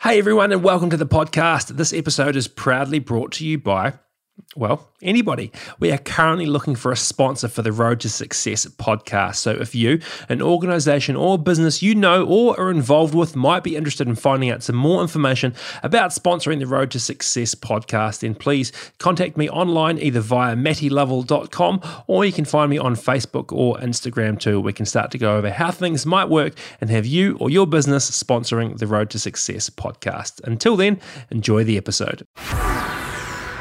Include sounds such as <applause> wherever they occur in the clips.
Hey everyone, and welcome to the podcast. This episode is proudly brought to you by well, anybody. We are currently looking for a sponsor for the Road to Success podcast. So, if you, an organization or business you know or are involved with, might be interested in finding out some more information about sponsoring the Road to Success podcast, then please contact me online either via mattylovell.com or you can find me on Facebook or Instagram too. We can start to go over how things might work and have you or your business sponsoring the Road to Success podcast. Until then, enjoy the episode.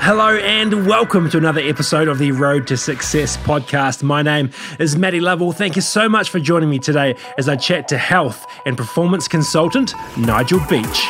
Hello and welcome to another episode of the Road to Success podcast. My name is Matty Lovell. Thank you so much for joining me today as I chat to health and performance consultant Nigel Beach.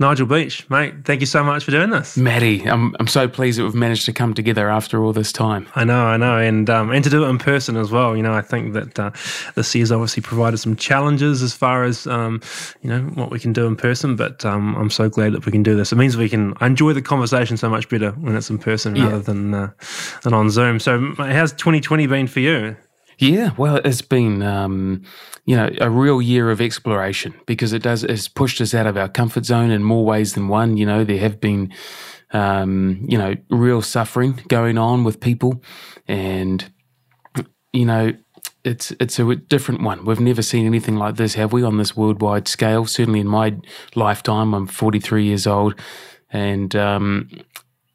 Nigel Beach, mate, thank you so much for doing this. Matty, I'm, I'm so pleased that we've managed to come together after all this time. I know, I know, and um, and to do it in person as well. You know, I think that uh, this year's obviously provided some challenges as far as um, you know what we can do in person. But um, I'm so glad that we can do this. It means we can I enjoy the conversation so much better when it's in person yeah. rather than uh, than on Zoom. So, how's 2020 been for you? Yeah, well, it's been um, you know a real year of exploration because it does it's pushed us out of our comfort zone in more ways than one. You know, there have been um, you know real suffering going on with people, and you know it's it's a different one. We've never seen anything like this, have we, on this worldwide scale? Certainly in my lifetime, I'm 43 years old, and um,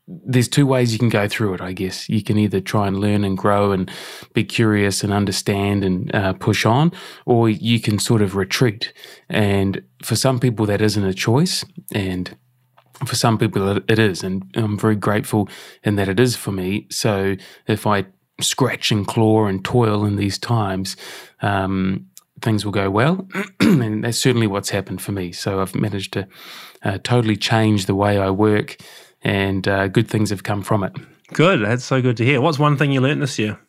there's two ways you can go through it, I guess. You can either try and learn and grow and be curious and understand and uh, push on, or you can sort of retreat. And for some people, that isn't a choice. And for some people, it is. And I'm very grateful in that it is for me. So if I scratch and claw and toil in these times, um, things will go well. <clears throat> and that's certainly what's happened for me. So I've managed to uh, totally change the way I work and uh, good things have come from it. Good. That's so good to hear. What's one thing you learned this year?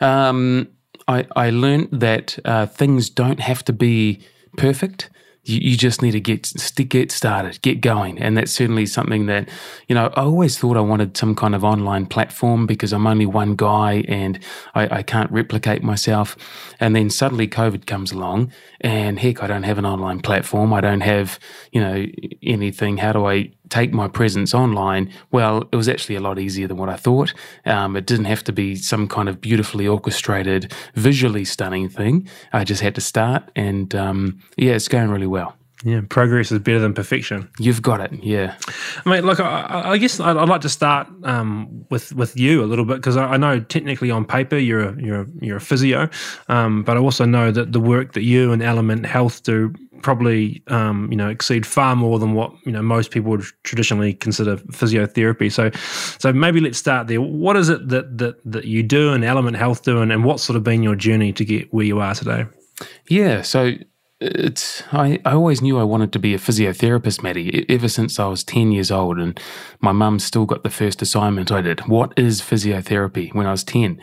Um, I, I learned that uh, things don't have to be perfect you, you just need to get get started, get going, and that's certainly something that you know I always thought I wanted some kind of online platform because I'm only one guy and I, I can't replicate myself. And then suddenly COVID comes along, and heck, I don't have an online platform. I don't have you know anything. How do I take my presence online, well, it was actually a lot easier than what I thought. Um, it didn't have to be some kind of beautifully orchestrated, visually stunning thing. I just had to start, and um, yeah, it's going really well. Yeah, progress is better than perfection. You've got it. Yeah. I mean, look, I, I guess I'd, I'd, like to start um, with with you a little bit because I, I, know technically on paper you're a, you're a, you're a physio, um, but I also know that the work that you and Element Health do probably um, you know exceed far more than what you know most people would traditionally consider physiotherapy. So, so maybe let's start there. What is it that that that you do and Element Health do, and, and what's sort of been your journey to get where you are today? Yeah. So it's I, I always knew I wanted to be a physiotherapist, Matty, ever since I was 10 years old. And my mum still got the first assignment I did. What is physiotherapy when I was 10?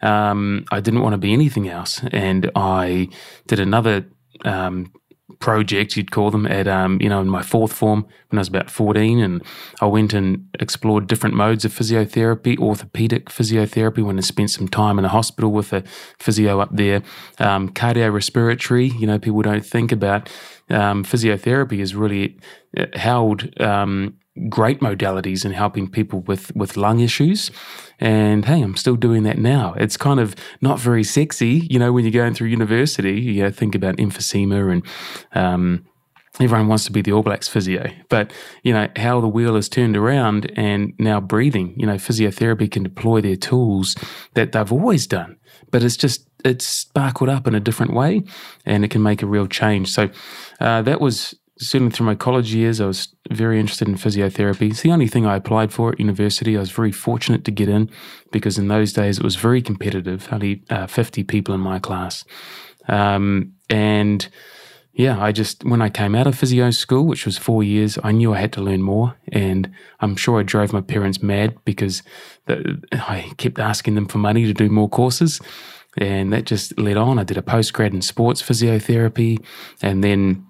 Um, I didn't want to be anything else. And I did another um, project, you'd call them, at um, you know in my fourth form when I was about fourteen, and I went and explored different modes of physiotherapy, orthopedic physiotherapy. When I spent some time in a hospital with a physio up there, um, cardiorespiratory. You know, people don't think about um, physiotherapy is really uh, held um, great modalities in helping people with, with lung issues. And hey, I'm still doing that now. It's kind of not very sexy, you know, when you're going through university, you know, think about emphysema and, um, everyone wants to be the All Blacks physio, but you know how the wheel has turned around and now breathing. You know, physiotherapy can deploy their tools that they've always done, but it's just it's sparkled up in a different way, and it can make a real change. So uh, that was certainly through my college years, I was very interested in physiotherapy. It's the only thing I applied for at university. I was very fortunate to get in because in those days it was very competitive, only uh, 50 people in my class. Um, and yeah, I just, when I came out of physio school, which was four years, I knew I had to learn more. And I'm sure I drove my parents mad because the, I kept asking them for money to do more courses. And that just led on. I did a postgrad in sports physiotherapy and then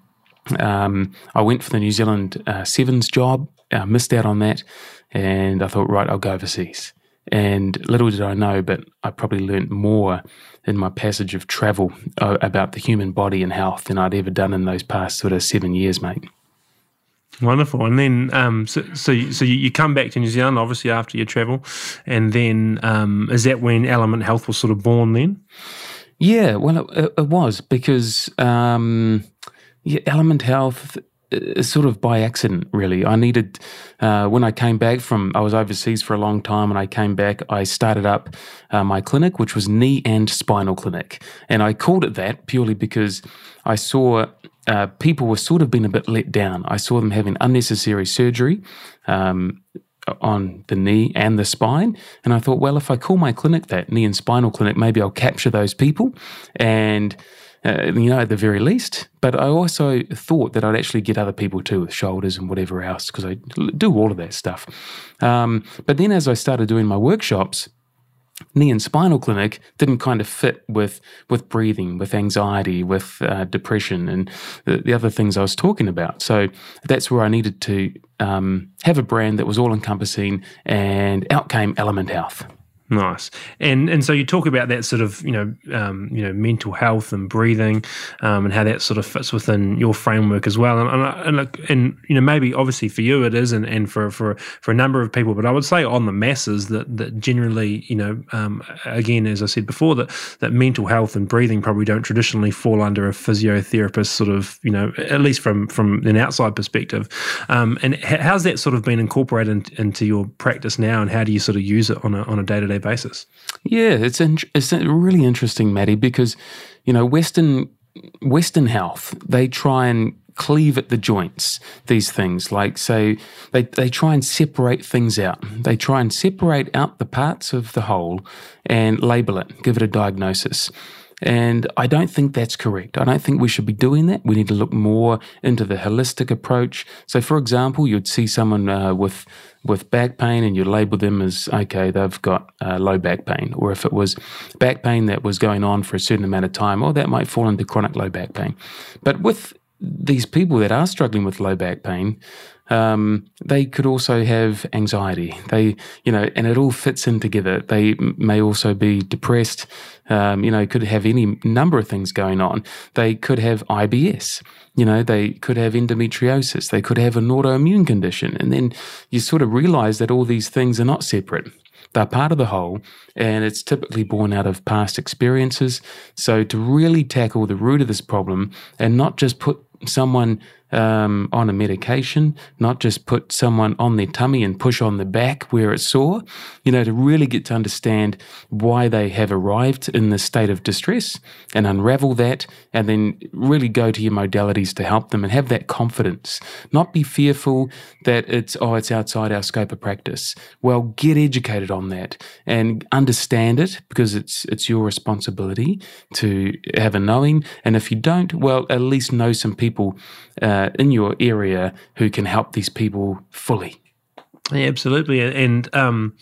um, I went for the New Zealand uh, Sevens job. I missed out on that. And I thought, right, I'll go overseas. And little did I know, but I probably learnt more in my passage of travel uh, about the human body and health than I'd ever done in those past sort of seven years, mate. Wonderful. And then, um, so, so, you, you come back to New Zealand, obviously, after your travel. And then, um, is that when Element Health was sort of born then? Yeah, well, it, it was because um, yeah, Element Health is sort of by accident, really. I needed, uh, when I came back from, I was overseas for a long time and I came back, I started up uh, my clinic, which was knee and spinal clinic. And I called it that purely because I saw uh, people were sort of being a bit let down. I saw them having unnecessary surgery um, on the knee and the spine. And I thought, well, if I call my clinic that, knee and spinal clinic, maybe I'll capture those people and, uh, you know, at the very least. But I also thought that I'd actually get other people too with shoulders and whatever else, because I do all of that stuff. Um, but then as I started doing my workshops, knee and spinal clinic didn't kind of fit with with breathing, with anxiety, with uh, depression, and the, the, other things I was talking about. So that's where I needed to um, have a brand that was all encompassing, and out came Element Health. Nice, and and so you talk about that sort of you know um, you know mental health and breathing, um, and how that sort of fits within your framework as well. And and, and, and you know maybe obviously for you it is, and, and for for for a number of people, but I would say on the masses that that generally you know um, again as I said before that that mental health and breathing probably don't traditionally fall under a physiotherapist sort of you know at least from from an outside perspective. Um, and how's that sort of been incorporated in, into your practice now, and how do you sort of use it on a on a day to day basis. Yeah, it's in, it's really interesting, Matty, because you know Western Western health they try and cleave at the joints. These things, like say, they they try and separate things out. They try and separate out the parts of the whole and label it, give it a diagnosis. And I don't think that's correct. I don't think we should be doing that. We need to look more into the holistic approach. So, for example, you'd see someone uh, with with back pain and you label them as okay, they've got uh, low back pain, or if it was back pain that was going on for a certain amount of time, or that might fall into chronic low back pain. But with these people that are struggling with low back pain, um, they could also have anxiety. They, you know, and it all fits in together. They may also be depressed. Um, you know, could have any number of things going on. They could have IBS. You know, they could have endometriosis. They could have an autoimmune condition. And then you sort of realize that all these things are not separate. They're part of the whole, and it's typically born out of past experiences. So, to really tackle the root of this problem and not just put someone um, on a medication, not just put someone on their tummy and push on the back where it's sore, you know, to really get to understand why they have arrived in this state of distress and unravel that and then really go to your modalities to help them and have that confidence. Not be fearful that it's, oh, it's outside our scope of practice. Well, get educated on that and understand it because it's, it's your responsibility to have a knowing. And if you don't, well, at least know some people uh, uh, in your area who can help these people fully. Yeah, absolutely, and um,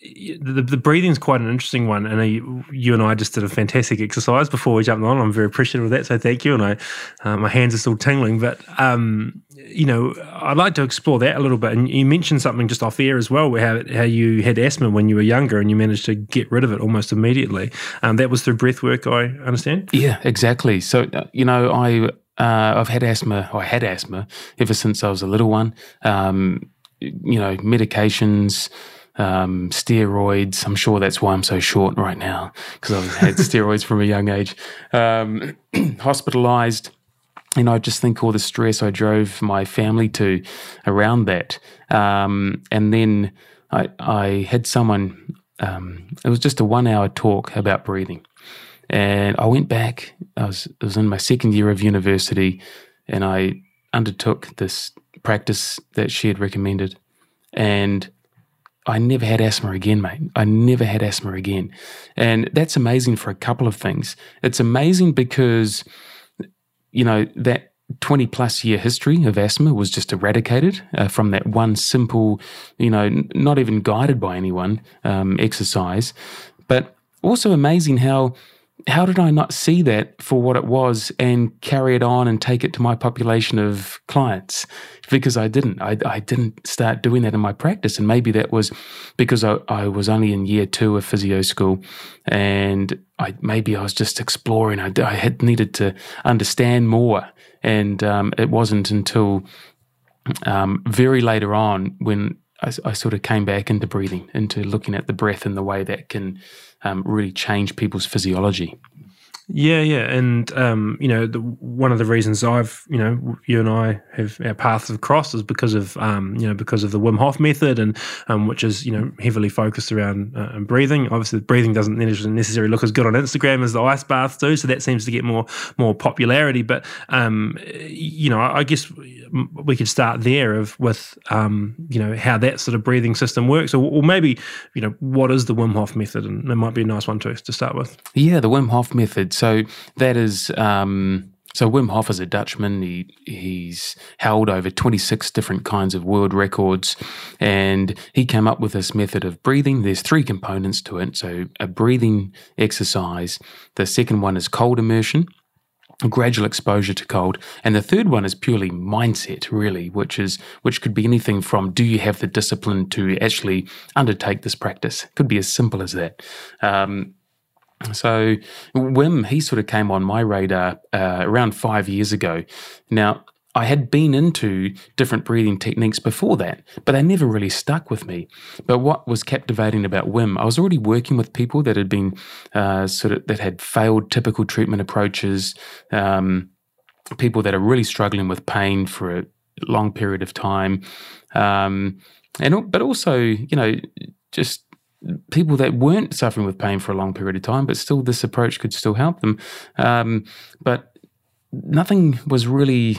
the, the breathing is quite an interesting one. And you, you, and I just did a fantastic exercise before we jumped on. I'm very appreciative of that, so thank you. And I, uh, my hands are still tingling, but um, you know, I'd like to explore that a little bit. And you mentioned something just off air as well, how how you had asthma when you were younger, and you managed to get rid of it almost immediately. Um, that was through breath work, I understand. Yeah, exactly. So uh, you know, I uh, I've had asthma, I had asthma ever since I was a little one. Um, you know, medications, um, steroids. I'm sure that's why I'm so short right now because I've had <laughs> steroids from a young age. Um, <clears throat> hospitalized. And I just think all the stress I drove my family to around that. Um, and then I, I had someone, um, it was just a one hour talk about breathing. And I went back, I was, I was in my second year of university, and I undertook this practice that she had recommended. And I never had asthma again, mate. I never had asthma again. And that's amazing for a couple of things. It's amazing because, you know, that 20 plus year history of asthma was just eradicated uh, from that one simple, you know, not even guided by anyone um, exercise. But also amazing how how did I not see that for what it was and carry it on and take it to my population of clients? Because I didn't. I, I didn't start doing that in my practice. And maybe that was because I, I was only in year two of physio school and I maybe I was just exploring. I, I had needed to understand more. And um, it wasn't until um, very later on when I, I, sort of came back into breathing, into looking at the breath and the way that can um, really change people's physiology. Yeah, yeah, and um, you know, the, one of the reasons I've, you know, you and I have our paths have crossed is because of, um, you know, because of the Wim Hof method, and um, which is, you know, heavily focused around uh, breathing. Obviously, breathing doesn't necessarily look as good on Instagram as the ice baths do, so that seems to get more more popularity. But um, you know, I, guess we could start there of with, um, you know, how that sort of breathing system works, or, or maybe, you know, what is the Wim Hof method, and it might be a nice one to to start with. Yeah, the Wim Hof method so that is. Um, so Wim Hof is a Dutchman. He he's held over 26 different kinds of world records, and he came up with this method of breathing. There's three components to it. So a breathing exercise. The second one is cold immersion, gradual exposure to cold, and the third one is purely mindset, really, which is which could be anything from do you have the discipline to actually undertake this practice? Could be as simple as that. Um, so Wim, he sort of came on my radar uh, around five years ago. Now, I had been into different breathing techniques before that, but they never really stuck with me. But what was captivating about Wim, I was already working with people that had been uh, sort of that had failed typical treatment approaches, um, people that are really struggling with pain for a long period of time, um, and but also you know just people that weren't suffering with pain for a long period of time, but still this approach could still help them. Um, but nothing was really,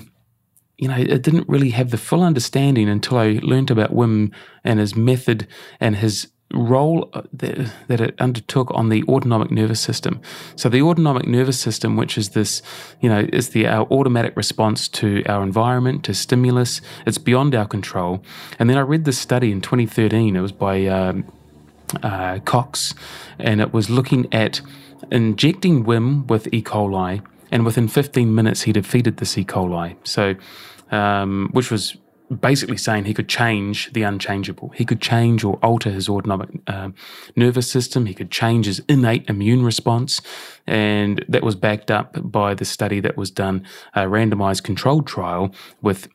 you know, it didn't really have the full understanding until I learned about Wim and his method and his role that, that it undertook on the autonomic nervous system. So the autonomic nervous system, which is this, you know, is the our automatic response to our environment, to stimulus. It's beyond our control. And then I read this study in 2013. It was by um, uh, Kox, and it was looking at injecting Wim with E. coli, and within 15 minutes he defeated this E. coli. So, um, which was basically saying he could change the unchangeable. He could change or alter his autonomic uh, nervous system. He could change his innate immune response. And that was backed up by the study that was done, a randomized controlled trial with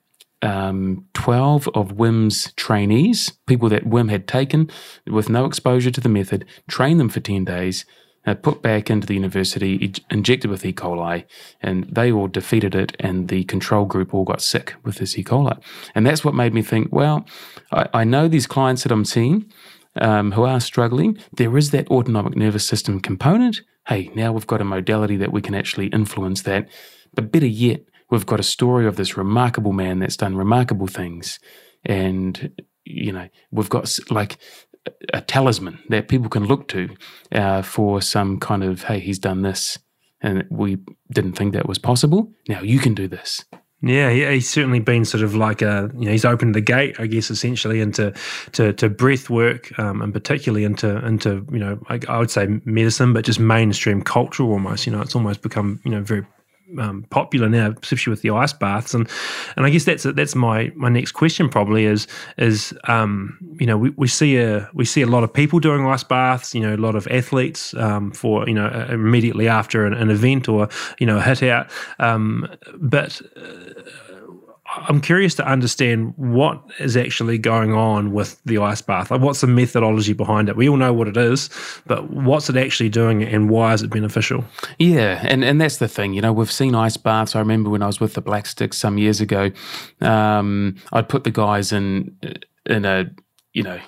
um, 12 of Wim's trainees, people that Wim had taken with no exposure to the method, trained them for 10 days, uh, put back into the university, injected with E. coli, and they all defeated it, and the control group all got sick with this E. coli. And that's what made me think, well, I, I know these clients that I'm seeing um, who are struggling, there is that autonomic nervous system component. Hey, now we've got a modality that we can actually influence that. But better yet, we've got a story of this remarkable man that's done remarkable things. And, you know, we've got like a talisman that people can look to uh, for some kind of, hey, he's done this. And we didn't think that was possible. Now you can do this. Yeah, he's certainly been sort of like a you know he's opened the gate, I guess, essentially into to to breath work, um, and particularly into into you know I, I, would say medicine, but just mainstream culture almost. You know, it's almost become you know very um, popular now, especially with the ice baths. And and I guess that's that's my my next question probably is is um, you know we, we see a we see a lot of people doing ice baths. You know, a lot of athletes um, for you know immediately after an, an, event or you know a hit out. Um, but uh, I'm curious to understand what is actually going on with the ice bath. Like, what's the methodology behind it? We all know what it is, but what's it actually doing, and why is it beneficial? Yeah, and and that's the thing. You know, we've seen ice baths. I remember when I was with the Black Sticks some years ago. Um, I'd put the guys in in a you know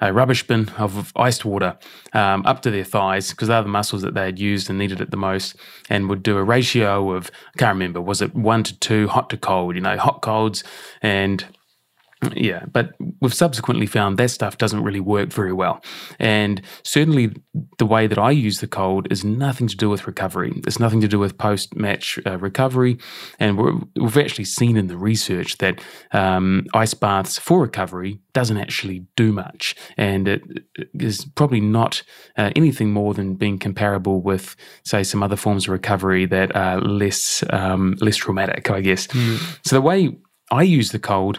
a rubbish bin of iced water um, up to their thighs because they're the muscles that they had used and needed it the most, and would do a ratio of I can't remember was it one to two hot to cold, you know, hot colds and Yeah, but we've subsequently found that stuff doesn't really work very well. And certainly the way that I use the cold is nothing to do with recovery. It's nothing to do with post match uh, recovery. And we have actually seen in the research that um, ice baths for recovery doesn't actually do much. And it is probably not uh, anything more than being comparable with, say, some other forms of recovery that are less, um, less traumatic, I guess. Mm. So the way I use the cold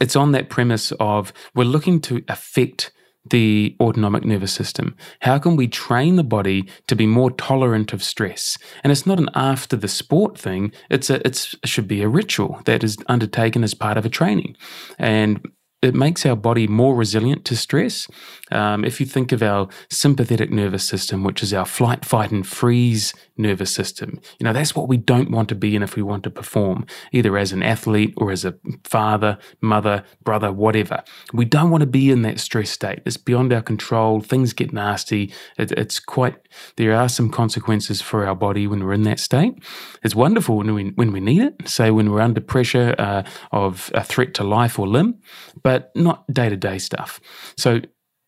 it's on that premise of we're looking to affect the autonomic nervous system. How can we train the body to be more tolerant of stress? And it's not an after the sport thing. It's a it's it should be a ritual that is undertaken as part of a training. And it makes our body more resilient to stress. Um, if you think of our sympathetic nervous system, which is our flight, fight, and freeze nervous system, you know, that's what we don't want to be in if we want to perform, either as an athlete or as a father, mother, brother, whatever. We don't want to be in that stress state. It's beyond our control. Things get nasty. It, it's quite, there are some consequences for our body when we're in that state. It's wonderful when we, when we need it, say when we're under pressure uh, of a threat to life or limb. But but not day to day stuff. So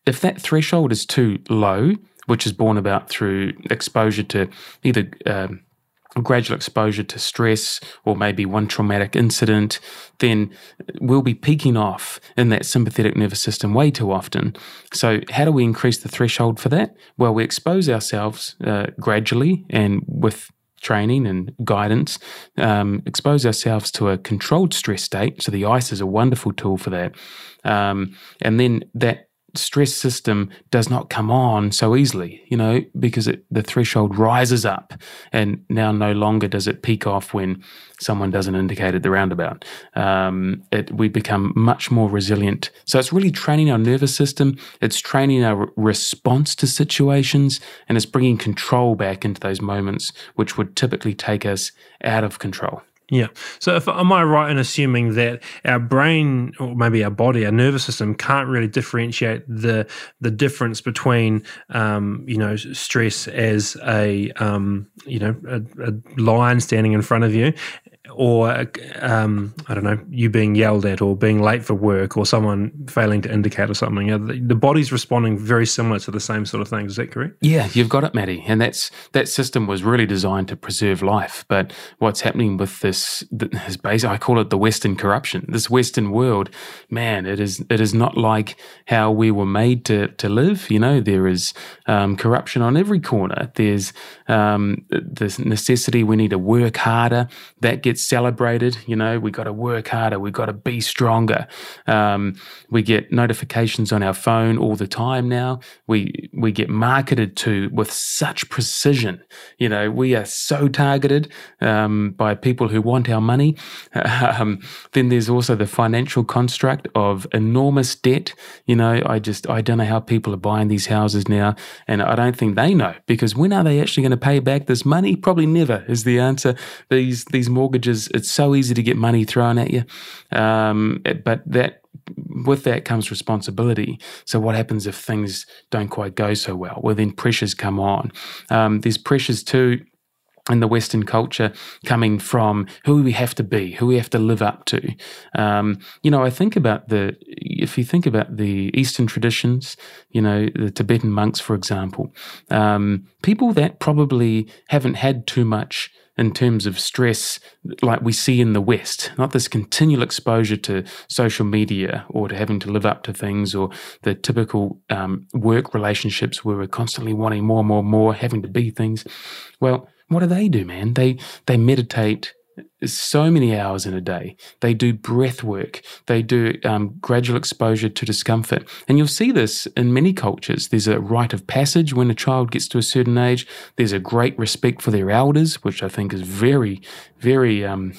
if that threshold is too low, which is born about through exposure to either um, gradual exposure to stress or maybe one traumatic incident, then we'll be peaking off in that sympathetic nervous system way too often. So, how do we increase the threshold for that? Well, we expose ourselves uh, gradually and with training and guidance, um, expose ourselves to a controlled stress state. So the ice is a wonderful tool for that. Um, and then that stress system does not come on so easily, you know, because it, the threshold rises up and now no longer does it peak off when someone doesn't indicate at the roundabout. Um, it, we become much more resilient. So it's really training our nervous system, it's training our response to situations, and it's bringing control back into those moments which would typically take us out of control. Yeah. So, if am I right in assuming that our brain, or maybe our body, our nervous system, can't really differentiate the the difference between, um, you know, stress as a, um, you know, a, a lion standing in front of you, or um, I don't know, you being yelled at or being late for work or someone failing to indicate or something. The, the, body's responding very similar to the same sort of things. Is that correct? Yeah, you've got it, Matty. And that's that system was really designed to preserve life. But what's happening with this is basically, I call it the Western corruption. This Western world, man, it is it is not like how we were made to to live. You know, there is um, corruption on every corner. There's um, this necessity we need to work harder. That gets celebrated. You know, we got to work harder. We got to be stronger. Um, we get notifications on our phone all the time now. We we get marketed to with such precision. You know, we are so targeted um, by people who want our money. <laughs> Um, then there's also the financial construct of enormous debt. You know, I just I don't know how people are buying these houses now, and I don't think they know because when are they actually going to pay back this money? Probably never is the answer. These these mortgages it's so easy to get money thrown at you, um, but that with that comes responsibility. So what happens if things don't quite go so well? Well, then pressures come on. Um, there's pressures too in the Western culture coming from who we have to be, who we have to live up to. Um, you know, I think about the, if you think about the Eastern traditions, you know, the Tibetan monks, for example, um, people that probably haven't had too much in terms of stress like we see in the West, not this continual exposure to social media or to having to live up to things or the typical um, work relationships where we're constantly wanting more, more, more, having to be things. Well, what do they do, man? They they meditate so many hours in a day. They do breath work. They do um, gradual exposure to discomfort. And you'll see this in many cultures. There's a rite of passage when a child gets to a certain age. There's a great respect for their elders, which I think is very, very, um,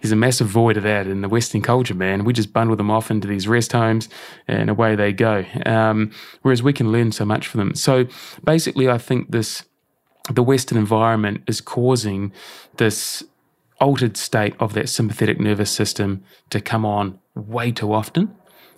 there's a massive void of that in the Western culture, man. We just bundle them off into these rest homes and away they go. Um, whereas we can learn so much from them. So basically, I think this, the Western environment is causing this altered state of that sympathetic nervous system to come on way too often.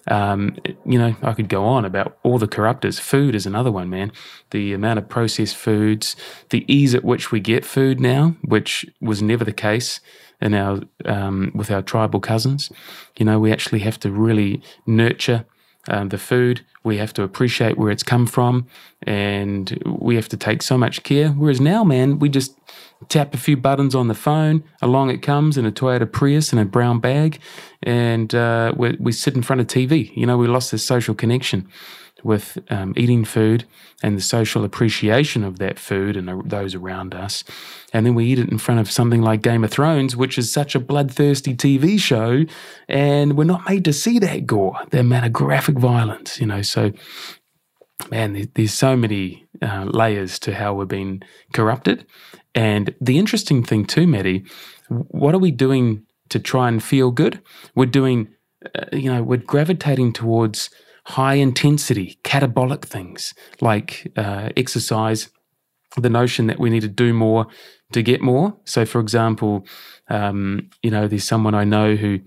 Um, you know, I could go on about all the corruptors. Food is another one, man. The amount of processed foods, the ease at which we get food now, which was never the case in our um, with our tribal cousins. You know, we actually have to really nurture um, the food. We have to appreciate where it's come from, and we have to take so much care. Whereas now, man, we just tap a few buttons on the phone, along it comes in a Toyota Prius in a brown bag, and uh, we, we sit in front of TV. You know, we lost this social connection with um, eating food and the social appreciation of that food and those around us. And then we eat it in front of something like Game of Thrones, which is such a bloodthirsty TV show. And we're not made to see that gore, the amount of graphic violence, you know. So, man, there's so many uh, layers to how we're being corrupted. And the interesting thing, too, Matty, what are we doing to try and feel good? We're doing, uh, you know, we're gravitating towards high intensity, catabolic things like uh, exercise, the notion that we need to do more to get more. So, for example, um, you know, there's someone I know who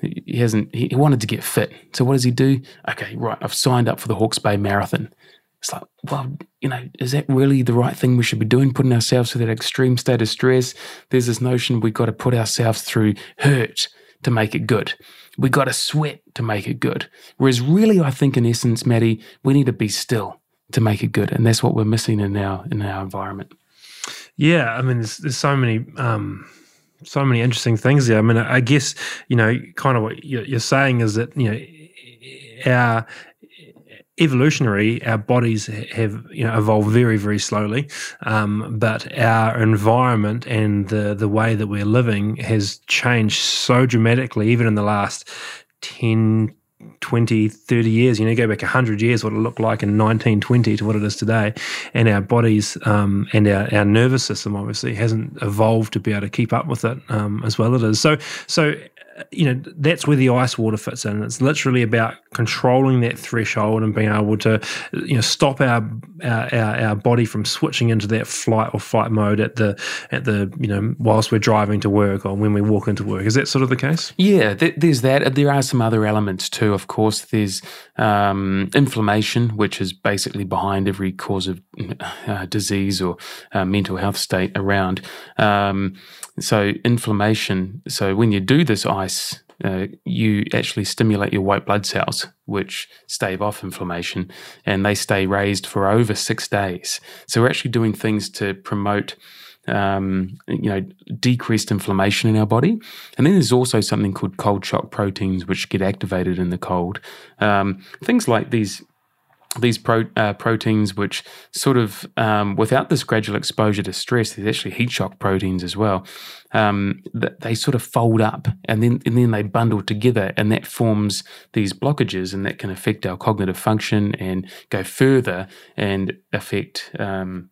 he hasn't, he wanted to get fit. So, what does he do? Okay, right, I've signed up for the Hawke's Bay Marathon. It's like, well, you know, is that really the right thing we should be doing? Putting ourselves through that extreme state of stress? There's this notion we've got to put ourselves through hurt to make it good. We got to sweat to make it good. Whereas, really, I think in essence, Matty, we need to be still to make it good, and that's what we're missing in our in our environment. Yeah, I mean, there's, there's so many. Um, so many interesting things there. I mean, I guess you know, kind of what you're saying is that you know, our evolutionary, our bodies have you know evolved very very slowly, um, but our environment and the the way that we're living has changed so dramatically, even in the last 10, 20, 30 years. You know, go back 100 years, what it looked like in 1920 to what it is today. And our bodies um, and our, our nervous system obviously hasn't evolved to be able to keep up with it um, as well as it is. So, so you know that's where the ice water fits in. It's literally about controlling that threshold and being able to you know stop our our, our body from switching into that flight or fight mode at the at the you know whilst we're driving to work or when we walk into work. Is that sort of the case? Yeah, there's that. There are some other elements too. Of course, there's um, inflammation, which is basically behind every cause of uh, disease or uh, mental health state around. Um, so inflammation. So when you do this ice, uh, you actually stimulate your white blood cells, which stave off inflammation, and they stay raised for over six days. So we're actually doing things to promote. Um, you know, decreased inflammation in our body. And then there's also something called cold shock proteins, which get activated in the cold. Um, things like these these pro, uh, proteins, which sort of, um, without this gradual exposure to stress, there's actually heat shock proteins as well. Um, they sort of fold up and then and then they bundle together, and that forms these blockages, and that can affect our cognitive function and go further and affect, um,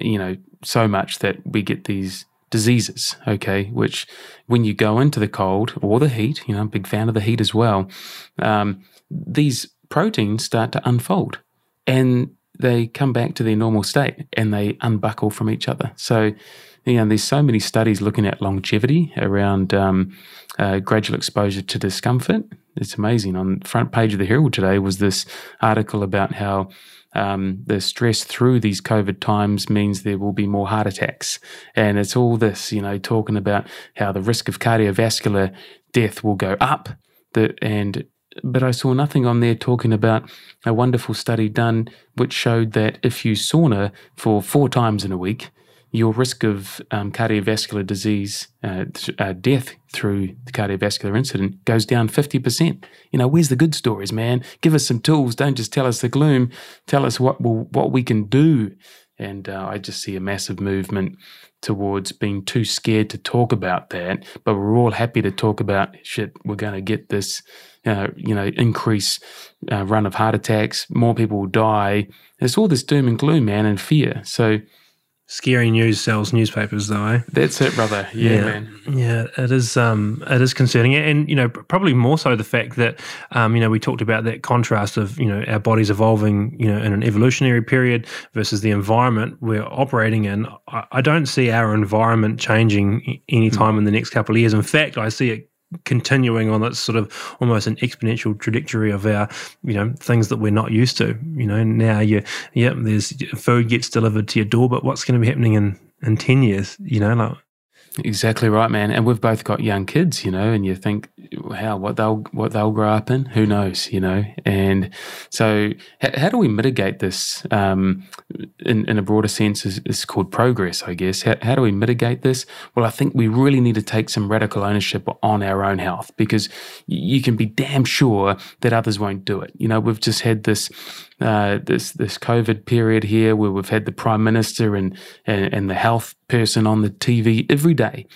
you know, so much that we get these diseases. Okay, which when you go into the cold or the heat, you know, I'm a big fan of the heat as well. Um, these proteins start to unfold and they come back to their normal state and they unbuckle from each other. So, you know, there's so many studies looking at longevity around um, uh, gradual exposure to discomfort. It's amazing. On the front page of the Herald today was this article about how um, the stress through these COVID times means there will be more heart attacks. And it's all this, you know, talking about how the risk of cardiovascular death will go up. The, and but I saw nothing on there talking about a wonderful study done which showed that if you sauna for four times in a week, your risk of um, cardiovascular disease, uh, uh, death through the cardiovascular incident goes down 50%. You know, where's the good stories, man? Give us some tools. Don't just tell us the gloom. Tell us what, will, what we can do. And uh, I just see a massive movement towards being too scared to talk about that. But we're all happy to talk about shit. We're going to get this uh, you know, increase uh, run of heart attacks, more people will die. It's all this doom and gloom, man, and fear. So scary news sells newspapers though eh? that's it brother yeah, yeah, man yeah it is um it is concerning and you know probably more so the fact that um you know we talked about that contrast of you know our bodies evolving you know in an evolutionary period versus the environment we're operating in i, I don't see our environment changing anytime mm. in the next couple of years in fact i see it continuing on that sort of almost an exponential trajectory of our, you know, things that we're not used to. You know, now you, yeah, there's food gets delivered to your door, but what's going to be happening in in ten years? You know, like Exactly right, man. And we've both got young kids, you know, and you think, how what they'll what they'll grow up in, who knows, you know. And so, how, how do we mitigate this? Um, in, in a broader sense, is, is called progress, I guess. How do we mitigate this? Well, I think we really need to take some radical ownership on our own health because you can be damn sure that others won't do it. You know, we've just had this uh, this this COVID period here, where we've had the prime minister and, and, and the health person on the TV every day.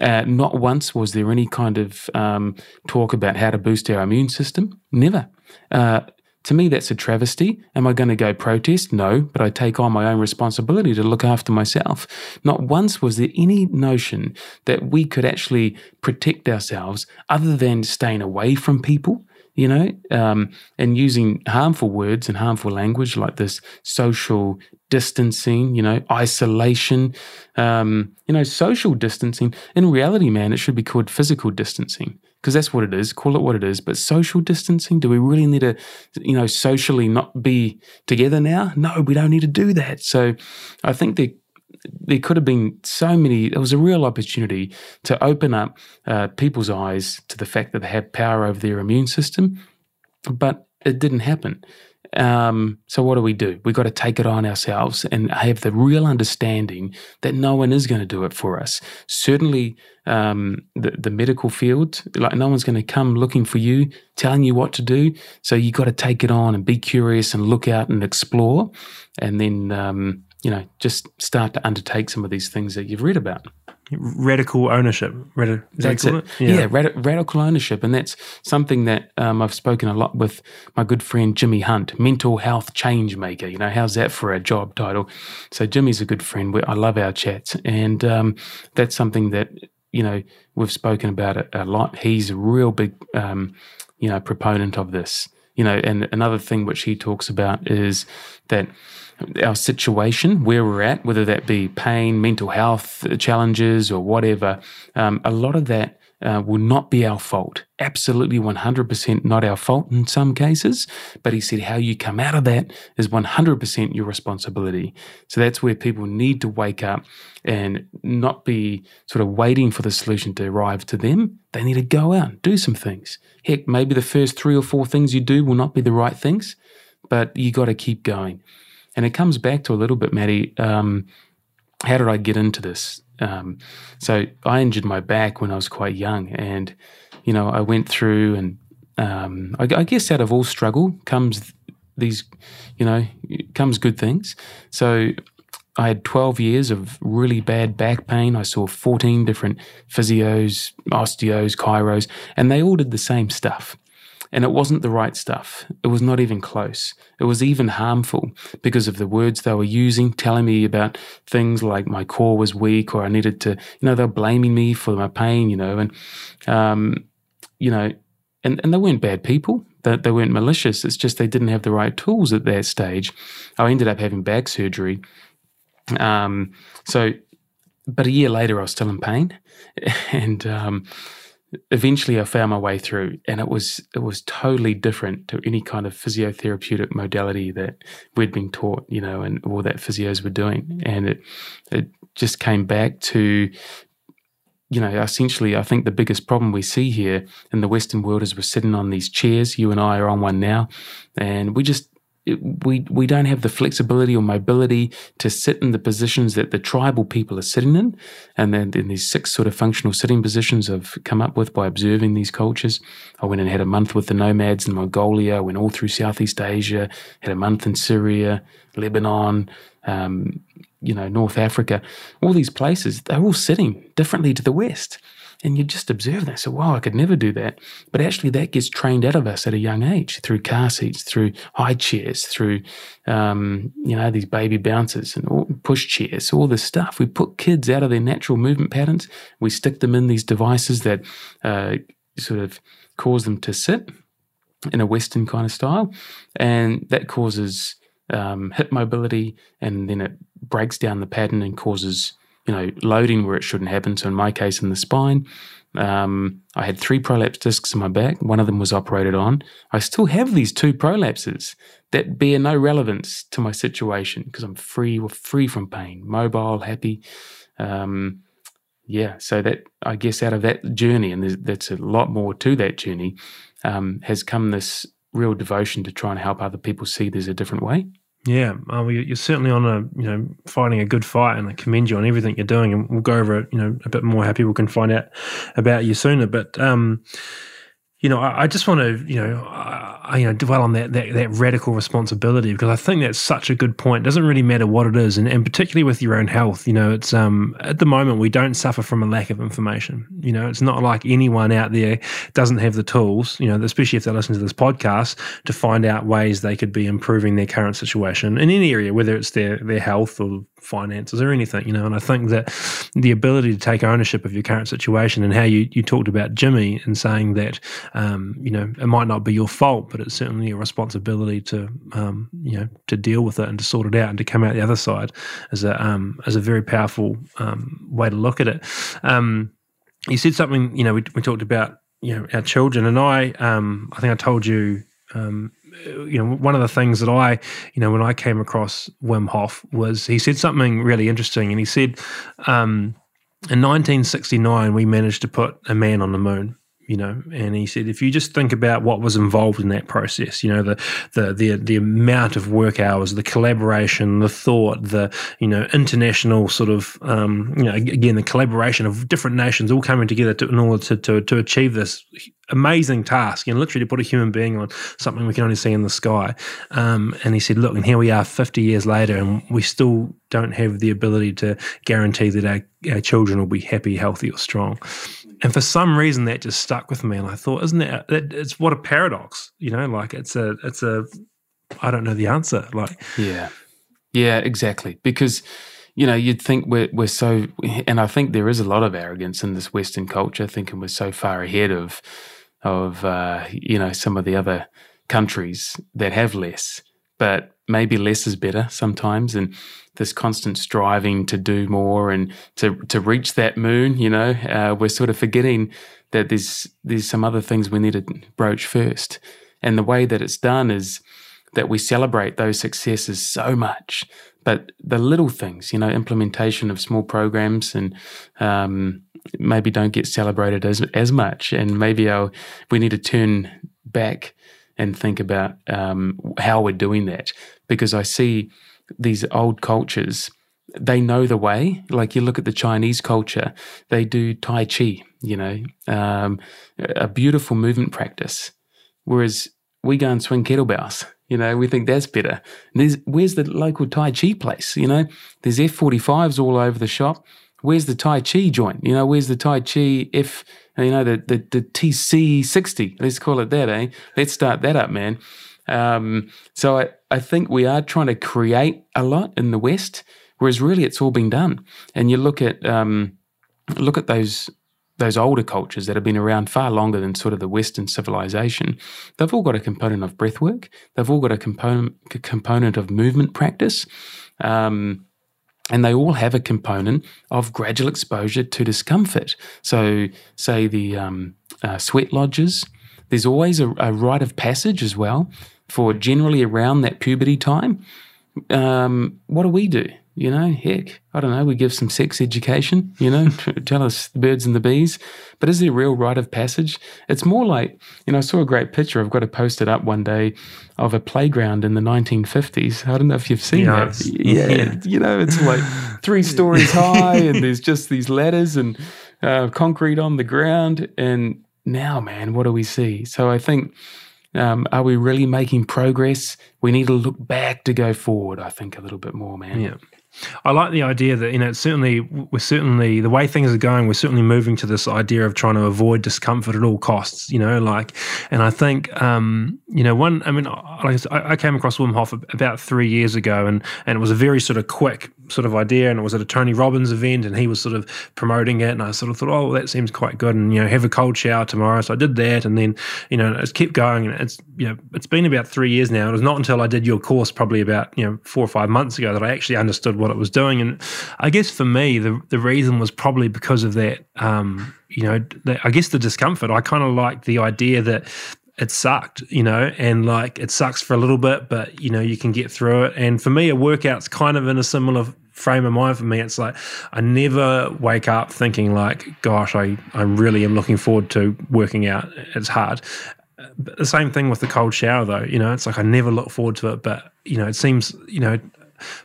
Uh, not once was there any kind of um, talk about how to boost our immune system. Never. Uh, to me, that's a travesty. Am I going to go protest? No, but I take on my own responsibility to look after myself. Not once was there any notion that we could actually protect ourselves other than staying away from people you know, um, and using harmful words and harmful language like this social distancing, you know, isolation, um, you know, social distancing. In reality, man, it should be called physical distancing because that's what it is. Call it what it is. But social distancing, do we really need to, you know, socially not be together now? No, we don't need to do that. So I think that there could have been so many. There was a real opportunity to open up uh, people's eyes to the fact that they have power over their immune system, but it didn't happen. Um, so what do we do? We've got to take it on ourselves and have the real understanding that no one is going to do it for us. Certainly, um, the, the medical field, like no one's going to come looking for you, telling you what to do. So you got to take it on and be curious and look out and explore, and then um, you know, just start to undertake some of these things that you've read about. Radical ownership. Radi- that's it. it. Yeah, yeah rad- radical ownership. And that's something that um, I've spoken a lot with my good friend Jimmy Hunt, mental health change maker. You know, how's that for a job title? So Jimmy's a good friend. We, I love our chats. And um, that's something that, you know, we've spoken about it a lot. He's a real big, um, you know, proponent of this. You know, and another thing which he talks about is that – our situation, where we're at, whether that be pain, mental health challenges, or whatever, um, a lot of that uh, will not be our fault. Absolutely 100% not our fault in some cases. But he said how you come out of that is 100% your responsibility. So that's where people need to wake up and not be sort of waiting for the solution to arrive to them. They need to go out and do some things. Heck, maybe the first three or four things you do will not be the right things, but you got to keep going. And it comes back to a little bit, Matty. Um, how did I get into this? Um, so I injured my back when I was quite young, and you know I went through, and um, I, I, guess out of all struggle comes these, you know, comes good things. So I had 12 years of really bad back pain. I saw 14 different physios, osteos, chiros, and they all did the same stuff. And it wasn't the right stuff. It was not even close. It was even harmful because of the words they were using, telling me about things like my core was weak or I needed to, you know, they're blaming me for my pain, you know, and, um, you know, and, and they weren't bad people. They, they weren't malicious. It's just they didn't have the right tools at that stage. I ended up having back surgery. Um, so, but a year later, I was still in pain. <laughs> And, um, eventually I found my way through and it was it was totally different to any kind of physiotherapeutic modality that we'd been taught, you know, and all that physios were doing. Mm-hmm. And it it just came back to you know, essentially, I think the biggest problem we see here in the Western world is we're sitting on these chairs. You and I are on one now, and we just we we don't have the flexibility or mobility to sit in the positions that the tribal people are sitting in, and then in these six sort of functional sitting positions I've come up with by observing these cultures. I went and had a month with the nomads in Mongolia. went all through Southeast Asia. Had a month in Syria, Lebanon. Um, you know, North Africa, all these places, they're all sitting differently to the West. And you just observe that. So, wow, I could never do that. But actually, that gets trained out of us at a young age through car seats, through high chairs, through, um, you know, these baby bouncers and push chairs, all this stuff. We put kids out of their natural movement patterns. We stick them in these devices that uh, sort of cause them to sit in a Western kind of style. And that causes um, hip mobility and then it breaks down the pattern and causes you know, loading where it shouldn't happen. So in my case, in the spine, Um, I had three prolapse discs in my back. One of them was operated on. I still have these two prolapses that bear no relevance to my situation because I'm free, free from pain, mobile, happy. Um, yeah, so that I guess out of that journey, and that's a lot more to that journey, um, has come this real devotion to try and help other people see there's a different way. Yeah, well, you're certainly on a you know fighting a good fight, and I commend you on everything you're doing. And we'll go over it, you know a bit more how people can find out about you sooner. But um, you know, I, I just want to you know I, you know dwell on that, that that radical responsibility because I think that's such a good point. It doesn't really matter what it is, and, and particularly with your own health. You know, it's um at the moment we don't suffer from a lack of information. You know, it's not like anyone out there doesn't have the tools. You know, especially if they listen to this podcast to find out ways they could be improving their current situation in any area, whether it's their their health or finances or anything. You know, and I think that the ability to take ownership of your current situation and how you you talked about Jimmy and saying that um you know it might not be your fault but it's certainly a responsibility to um, you know to deal with it and to sort it out and to come out the other side is a um, is a very powerful um, way to look at it. Um, you said something. You know, we, we talked about you know our children, and I um, I think I told you. Um, you know, one of the things that I, you know, when I came across Wim Hof was he said something really interesting, and he said, um, in 1969 we managed to put a man on the moon you know and he said if you just think about what was involved in that process you know the the the, the amount of work hours the collaboration the thought the you know international sort of um, you know again the collaboration of different nations all coming together to, in order to, to to achieve this amazing task and literally to put a human being on something we can only see in the sky. Um, and he said look and here we are 50 years later and we still don't have the ability to guarantee that our, our children will be happy healthy or strong and for some reason that just stuck with me and i thought isn't that, it's what a paradox you know like it's a it's a i don't know the answer like yeah. Yeah exactly. Because you know you'd think we're, we're so and i think there is a lot of arrogance in this western culture thinking we're so far ahead of of uh, you know some of the other countries that have less. But maybe less is better sometimes and this constant striving to do more and to to reach that moon you know uh, we're sort of forgetting that there's there's some other things we need to broach first. And the way that it's done is that we celebrate those successes so much but the little things you know implementation of small programs and um, maybe don't get celebrated as as much. And maybe our, we need to turn back and think about um, how we're doing that because I see these old cultures they know the way. Like you look at the chinese culture they do tai chi you know um, a beautiful movement practice. Whereas we go and swing kettlebells you know we think that's better. There's, where's the local tai chi place you know? There's f45s all over the shop. Where's the tai chi joint? You know where's the tai chi f you know the, the, the tc60 let's call it that eh? Let's start that up man um, so I, I think we are trying to create a lot in the West, whereas really it's all been done. And you look at um, look at those those older cultures that have been around far longer than sort of the Western civilization. They've all got a component of breath work. They've all got a component a component of movement practice. Um, and they all have a component of gradual exposure to discomfort. So, say the um, uh, sweat lodges, there's always a, a rite of passage as well for generally around that puberty time, um, what do we do? You know, heck, I don't know. We give some sex education, you know, <laughs> tell us the birds and the bees. But is there a real rite of passage? It's more like, you know, I saw a great picture. I've got to post it up one day of a playground in the 1950s. I don't know if you've seen yes. that. Yeah. yeah. You know, it's like three <laughs> stories high and there's just these ladders and uh, concrete on the ground. And now, man, what do we see? So I think um, are we really making progress? We need to look back to go forward, I think, a little bit more, man. Yeah. I like the idea that you know certainly we're certainly the way things are going we're certainly moving to this idea of trying to avoid discomfort at all costs you know like and I think um, you know one I mean I, I came across Wim Hof about three years ago and and it was a very sort of quick sort of idea and it was at a Tony Robbins event and he was sort of promoting it and I sort of thought oh that seems quite good and you know have a cold shower tomorrow so I did that and then you know it's kept going and it's you know it's been about three years now it was not until I did your course probably about you know four or five months ago that I actually understood what it was doing and I guess for me the the reason was probably because of that um, you know, I guess the discomfort. I kind of like the idea that it sucked, you know, and like it sucks for a little bit, but you know, you can get through it. And for me, a workout's kind of in a similar frame of mind for me. It's like I never wake up thinking like, gosh, I, I really am looking forward to working out. It's hard. But the same thing with the cold shower though, you know, it's like I never look forward to it, but you know, it seems, you know,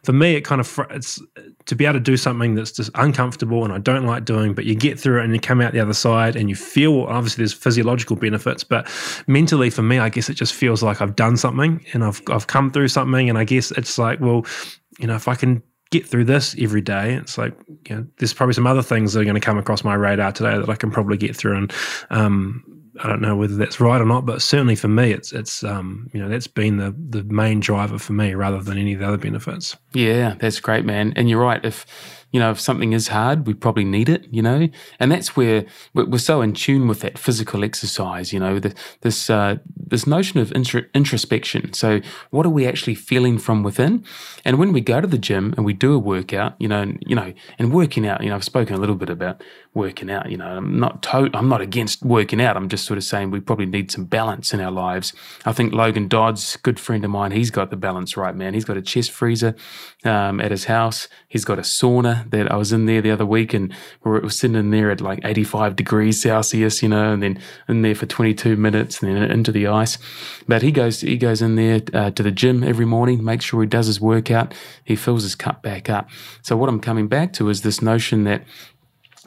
for me, it kind of it's to be able to do something that's just uncomfortable and I don't like doing, but you get through it and you come out the other side and you feel obviously there's physiological benefits, but mentally for me, I guess it just feels like I've done something and I've I've come through something, and I guess it's like, well, you know, if I can get through this every day, it's like you know, there's probably some other things that are going to come across my radar today that I can probably get through and. Um, I don't know whether that's right or not, but certainly for me, it's it's um, you know that's been the the main driver for me rather than any of the other benefits. Yeah, that's great, man. And you're right. If you know, if something is hard, we probably need it, you know, and that's where we're so in tune with that physical exercise, you know, this uh, this notion of introspection. So, what are we actually feeling from within? And when we go to the gym and we do a workout, you know, and, you know, and working out, you know, I've spoken a little bit about working out. You know, I'm not to- I'm not against working out. I'm just sort of saying we probably need some balance in our lives. I think Logan Dodds, good friend of mine, he's got the balance right, man. He's got a chest freezer um, at his house. He's got a sauna that I was in there the other week, and we were sitting in there at like 85 degrees Celsius, you know, and then in there for 22 minutes, and then into the ice. But he goes he goes in there uh, to the gym every morning, makes sure he does his workout. He fills his cup back up. So what I'm coming back to is this notion that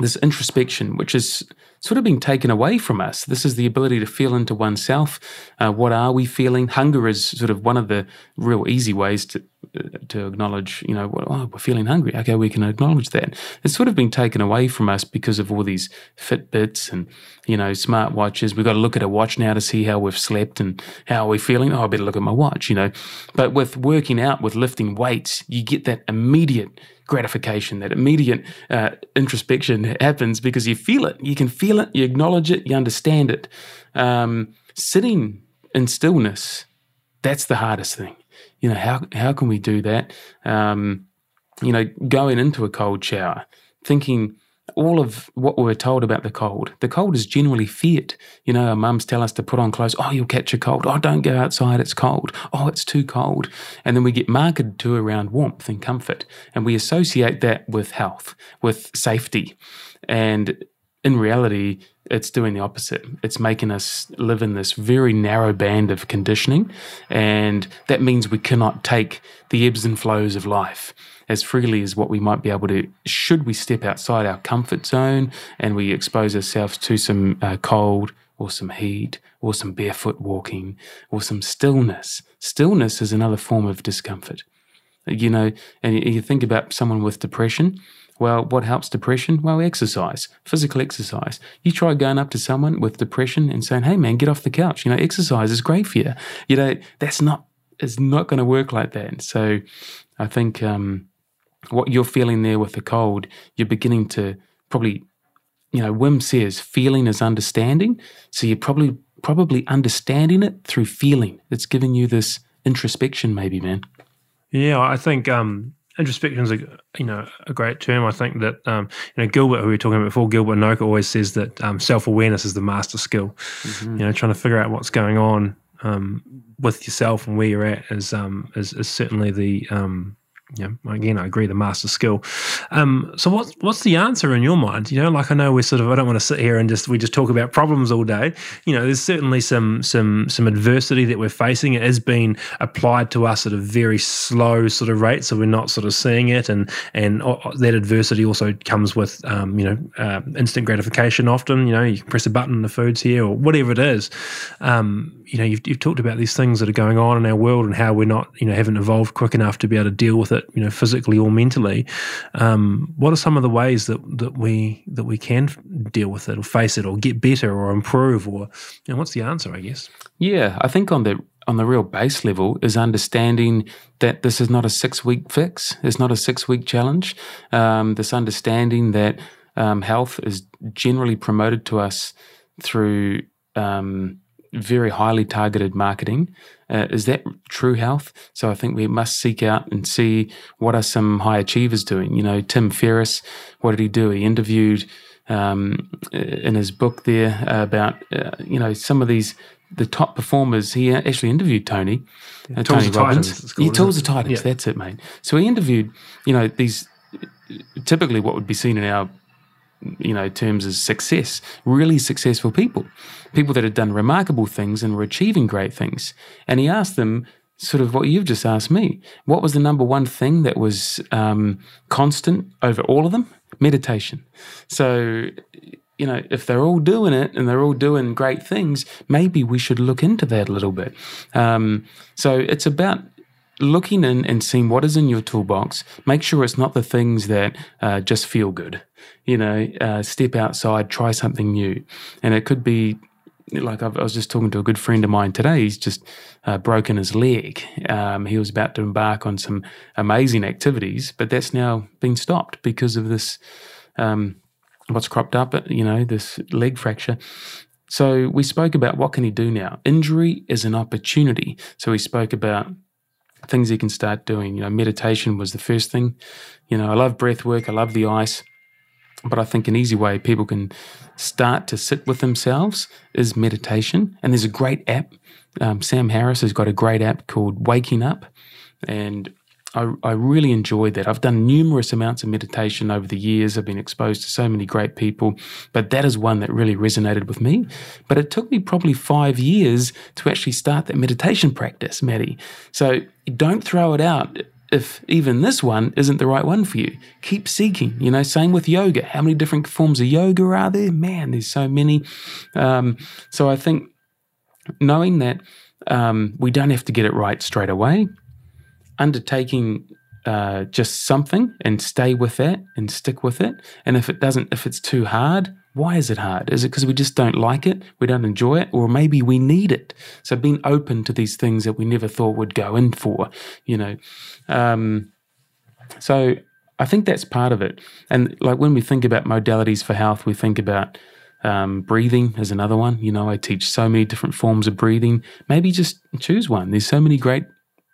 this introspection, which is sort of being taken away from us. This is the ability to feel into oneself. Uh, what are we feeling? Hunger is sort of one of the real easy ways to uh, to acknowledge. You know, oh, we're feeling hungry. Okay, we can acknowledge that. It's sort of been taken away from us because of all these Fitbits and you know smart watches. We've got to look at a watch now to see how we've slept and how are we're feeling. Oh, I better look at my watch. You know, but with working out, with lifting weights, you get that immediate gratification, that immediate uh, introspection happens because you feel it. You can feel it, you acknowledge it, you understand it. Um, sitting in stillness, that's the hardest thing. You know, how, how can we do that? Um, you know, going into a cold shower, thinking, all of what we're told about the cold. The cold is generally feared. You know, our mums tell us to put on clothes. Oh, you'll catch a cold. Oh, don't go outside. It's cold. Oh, it's too cold. And then we get marketed to around warmth and comfort. And we associate that with health, with safety. And in reality, it's doing the opposite. It's making us live in this very narrow band of conditioning. And that means we cannot take the ebbs and flows of life as freely as what we might be able to should we step outside our comfort zone and we expose ourselves to some uh, cold or some heat or some barefoot walking or some stillness. Stillness is another form of discomfort. You know, and you think about someone with depression. Well, what helps depression? Well, exercise, physical exercise. You try going up to someone with depression and saying, "Hey, man, get off the couch." You know, exercise is great for you. You know, that's not it's not going to work like that. So, I think um, what you're feeling there with the cold, you're beginning to probably, you know, Wim says feeling is understanding. So you're probably probably understanding it through feeling. It's giving you this introspection, maybe, man. Yeah, I think um, introspection is a you know a great term. I think that um, you know Gilbert, who we were talking about before, Gilbert Enoka always says that um, self awareness is the master skill. Mm-hmm. You know, trying to figure out what's going on um, with yourself and where you're at is um, is, is certainly the um, yeah, again, I agree. The master skill. Um, so, what's what's the answer in your mind? You know, like I know we're sort of. I don't want to sit here and just we just talk about problems all day. You know, there's certainly some some some adversity that we're facing. It has been applied to us at a very slow sort of rate, so we're not sort of seeing it. And and that adversity also comes with um, you know uh, instant gratification. Often, you know, you can press a button the food's here or whatever it is. Um, you know, you've, you've talked about these things that are going on in our world and how we're not, you know, haven't evolved quick enough to be able to deal with it, you know, physically or mentally. Um, what are some of the ways that, that we that we can deal with it or face it or get better or improve or, you know, what's the answer? I guess. Yeah, I think on the on the real base level is understanding that this is not a six week fix. It's not a six week challenge. Um, this understanding that um, health is generally promoted to us through um, very highly targeted marketing. Uh, is that true health? So I think we must seek out and see what are some high achievers doing. You know, Tim Ferriss, what did he do? He interviewed um, in his book there about uh, you know some of these the top performers. He actually interviewed Tony, yeah, uh, Tony Robbins. Titans, he Tools of Titans. Yeah. That's it, mate. So he interviewed you know these typically what would be seen in our you know terms as success really successful people people that had done remarkable things and were achieving great things and he asked them sort of what you've just asked me. What was the number one thing that was um, constant over all of them? Meditation. So, you know, if they're all doing it and they're all doing great things, maybe we should look into that a little bit. Um, so it's about looking in and seeing what is in your toolbox. Make sure it's not the things that uh, just feel good. You know, uh, step outside, try something new. And it could be like I've, i was just talking to a good friend of mine today. He's just uh, broken his leg. Um, he was about to embark on some amazing activities, but that's now been stopped because of this. Um, what's cropped up? You know, this leg fracture. So we spoke about what can he do now. Injury is an opportunity. So we spoke about things he can start doing. You know, meditation was the first thing. You know, I love breath work. I love the ice. But I think an easy way people can start to sit with themselves is meditation. And there's a great app. Um, Sam Harris has got a great app called Waking Up. And I, I, really enjoyed that. I've done numerous amounts of meditation over the years. I've been exposed to so many great people, but that is one that really resonated with me. But it took me probably five years to actually start that meditation practice, Matty. So don't throw it out if even this one isn't the right one for you. Keep seeking. You know, same with yoga. How many different forms of yoga are there? Man, there's so many. Um, so I think knowing that um, we don't have to get it right straight away, undertaking uh, just something and stay with that and stick with it. And if it doesn't, if it's too hard, why is it hard? Is it because we just don't like it? We don't enjoy it? Or maybe we need it? So being open to these things that we never thought would go in for, you know. Um, so I think that's part of it. And like when we think about modalities for health, we think about um, breathing is another one. You know, I teach so many different forms of breathing. Maybe just choose one. There's so many great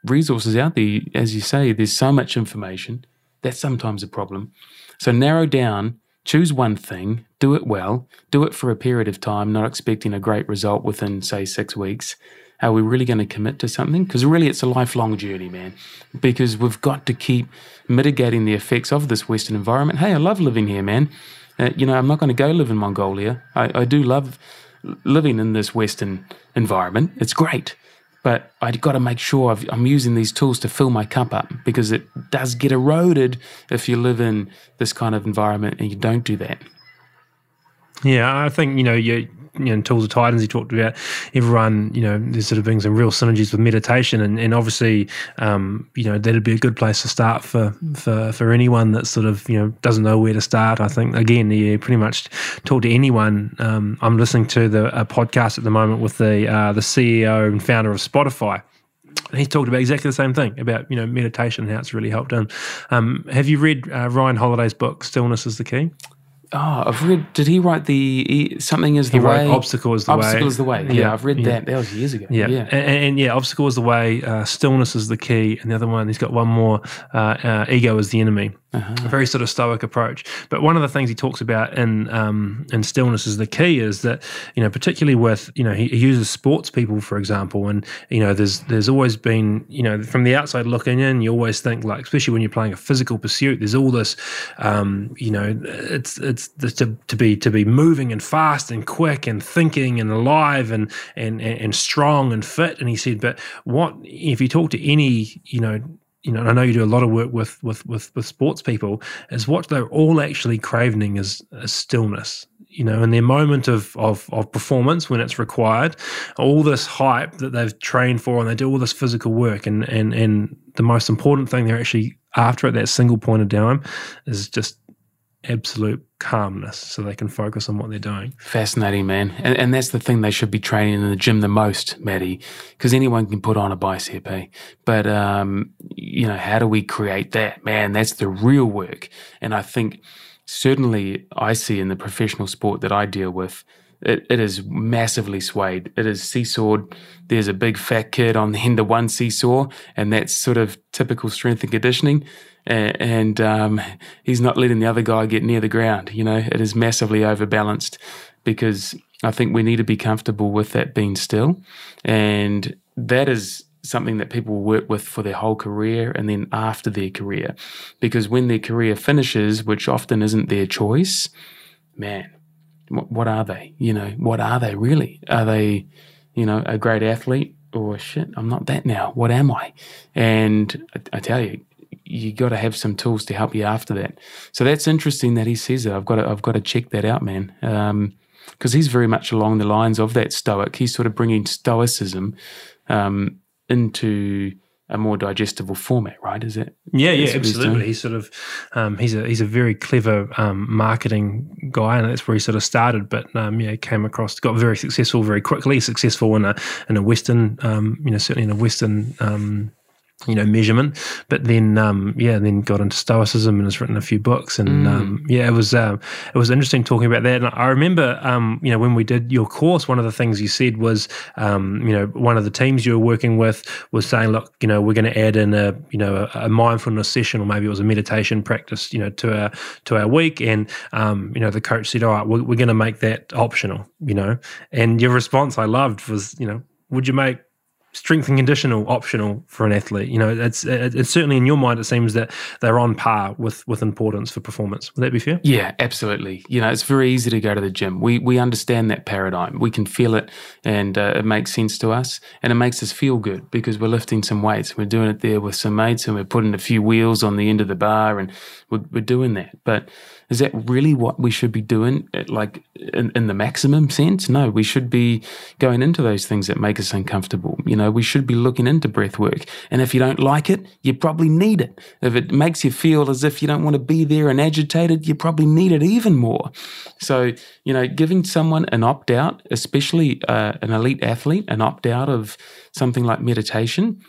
resources out there. As you say, there's so much information. That's sometimes a problem. So narrow down choose one thing, do it well, do it for a period of time, not expecting a great result within, say, six weeks. Are we really going to commit to something? Because really, it's a lifelong journey, man. Because we've got to keep mitigating the effects of this Western environment. Hey, I love living here, man. Uh, you know, I'm not going to go live in Mongolia. I, I do love living in this Western environment. It's great but I've got to make sure i am using these tools to fill my cup up because it does get eroded if you live in this kind of environment and you don't do that. Yeah, I think you know you you know, Tools of Titans, he talked about everyone, you know, there's sort of being some real synergies with meditation. And, and obviously, um, you know, that'd be a good place to start for, for, for anyone that sort of, you know, doesn't know where to start. I think, again, yeah, pretty much talk to anyone. Um, I'm listening to the a podcast at the moment with the, uh, the CEO and founder of Spotify. He's talked about exactly the same thing about you know meditation and how it's really helped him. Um, have you read uh, Ryan Holiday's book "Stillness is the Key"? Oh, I've read. Did he write the something is the he way? Obstacle is the obstacle way. Obstacle is the way. Yeah, yeah I've read yeah. that. That was years ago. Yeah, yeah, and, and, yeah, obstacle is the way. Uh, stillness is the key, and the other one he's got one more. Uh, uh, ego is the enemy uh-huh. a very sort of stoic approach. But one of the things he talks about in um, in stillness is the key is that you know particularly with you know he, he, uses sports people for example, and you know there's there's always been you know from the outside looking in, you always think like especially when you're playing a physical pursuit, there's all this um, you know it's it's to, to be to be moving and fast and quick and thinking and alive and and and strong and fit. And he said, but what if you talk to any you know you know, I know you do a lot of work with with with, with sports people, is what they're all actually craving is, is stillness. You know, in their moment of, of of performance when it's required, all this hype that they've trained for and they do all this physical work and and and the most important thing they're actually after at that single point of time is just absolute calmness so they can focus on what they're doing. Fascinating, man. And, and that's the thing they should be training in the gym the most, Matty, because anyone can put on a bicep, eh? But, um, you know, how do we create that? Man, that's the real work. And I think certainly I see in the professional sport that I deal with, it, it is massively swayed. It is seesawed. There's a big fat kid on the end of one seesaw, and that's sort of typical strength and conditioning. And, um, he's not letting the other guy get near the ground. You know, it is massively overbalanced because I think we need to be comfortable with that being still. And that is something that people work with for their whole career and then after their career. Because when their career finishes, which often isn't their choice, man, what are they? You know, what are they really? Are they, you know, a great athlete or shit? I'm not that now. What am I? And I, I tell you, you got to have some tools to help you after that. So that's interesting that he says that. I've got to, I've got to check that out, man. Um, because he's very much along the lines of that stoic. He's sort of bringing stoicism um, into a more digestible format, right? Is it? Yeah, yeah, absolutely. He's, he's sort of um, he's a he's a very clever um, marketing guy, and that's where he sort of started. But um, yeah, came across, got very successful very quickly. Successful in a in a Western, um, you know, certainly in a Western um, you know measurement. But then um yeah then got into stoicism and has written a few books. And mm. um yeah it was um it was interesting talking about that. And i remember um you know when we did your course one of the things you said was um you know one of the teams you were working with was saying look you know we're going to add in a you know a, a, mindfulness session or maybe it was a meditation practice you know to our to our week. And um you know the coach said all right we're, we're going to make that optional you know. And your response i loved was you know would you make strength and conditional optional for an athlete. You know, it's it's certainly in your mind it seems that they're on par with with importance for performance. Would that be fair? Yeah, absolutely. You know, it's very easy to go to the gym. We we understand that paradigm. We can feel it, and uh, it makes sense to us, and it makes us feel good because we're lifting some weights. We're doing it there with some mates, and we're putting a few wheels on the end of the bar, and we're, we're doing that. But is that really what we should be doing, like in, in the maximum sense? No, we should be going into those things that make us uncomfortable. You know, we should be looking into breath work. And if you don't like it, you probably need it. If it makes you feel as if you don't want to be there and agitated, you probably need it even more. So, you know, giving someone an opt out, especially uh, an elite athlete, an opt out of something like meditation,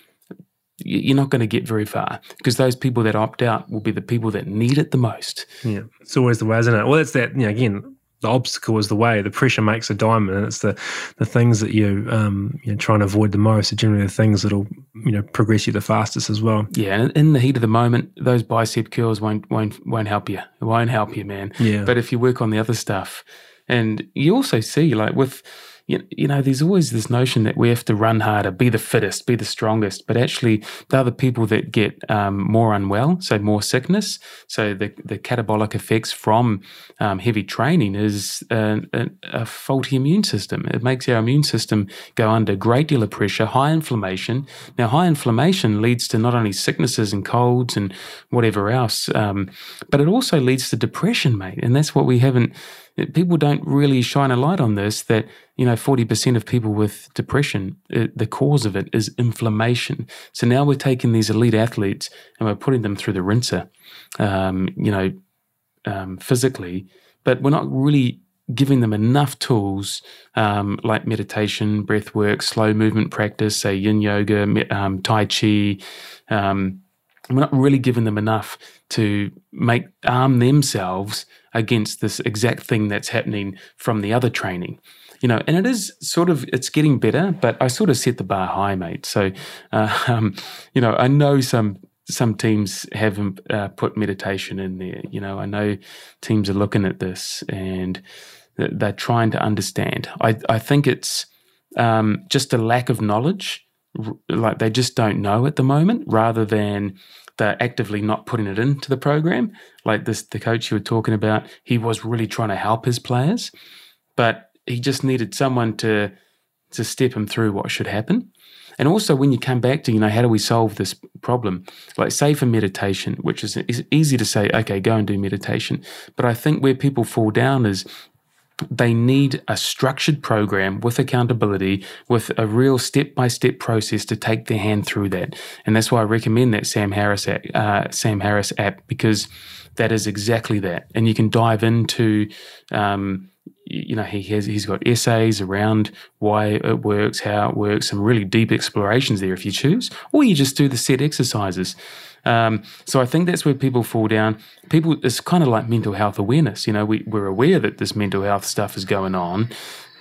you're not going to get very far because those people that opt out will be the people that need it the most. Yeah, it's always the way, isn't it? Well, it's that you know again. The obstacle is the way. The pressure makes a diamond, and it's the the things that you um you know try and avoid the most are generally the things that'll you know progress you the fastest as well. Yeah, and in the heat of the moment, those bicep curls won't won't won't help you. It won't help you, man. Yeah. But if you work on the other stuff, and you also see like with you, you know, there's always this notion that we have to run harder, be the fittest, be the strongest, but actually they're the people that get um, more unwell, so more sickness. So the, the catabolic effects from um, heavy training is a, a, a, faulty immune system. It makes our immune system go under a great deal of pressure, high inflammation. Now, high inflammation leads to not only sicknesses and colds and whatever else, um, but it also leads to depression, mate. And that's what we haven't people don't really shine a light on this that you know 40% of people with depression it, uh, the cause of it is inflammation. So now we're taking these elite athletes and we're putting them through the rinser um, you know um, physically but we're not really giving them enough tools um, like meditation breath work slow movement practice say yin yoga um, tai chi um, we're not really giving them enough to make arm themselves against this exact thing that's happening from the other training. You know and it is sort of it's getting better but i sort of set the bar high mate. So uh, <laughs> um, you know i know some some teams haven't uh, put meditation in there. You know i know teams are looking at this and they're trying to understand. I, I think it's um, just a lack of knowledge like they just don't know at the moment rather than they're actively not putting it into the program. Like this, the coach you were talking about, he was really trying to help his players, but he just needed someone to to step him through what should happen. And also, when you come back to, you know, how do we solve this problem? Like, say for meditation, which is, is easy to say, okay, go and do meditation. But I think where people fall down is they need a structured program with accountability, with a real step by step process to take their hand through that. And that's why I recommend that Sam Harris app, uh, Sam Harris app because that is exactly that. And you can dive into, um, you know, he has he's got essays around why it works, how it works, some really deep explorations there if you choose, or you just do the set exercises. Um, so I think that's where people fall down. People, it's kind of like mental health awareness. You know, we, we're aware that this mental health stuff is going on,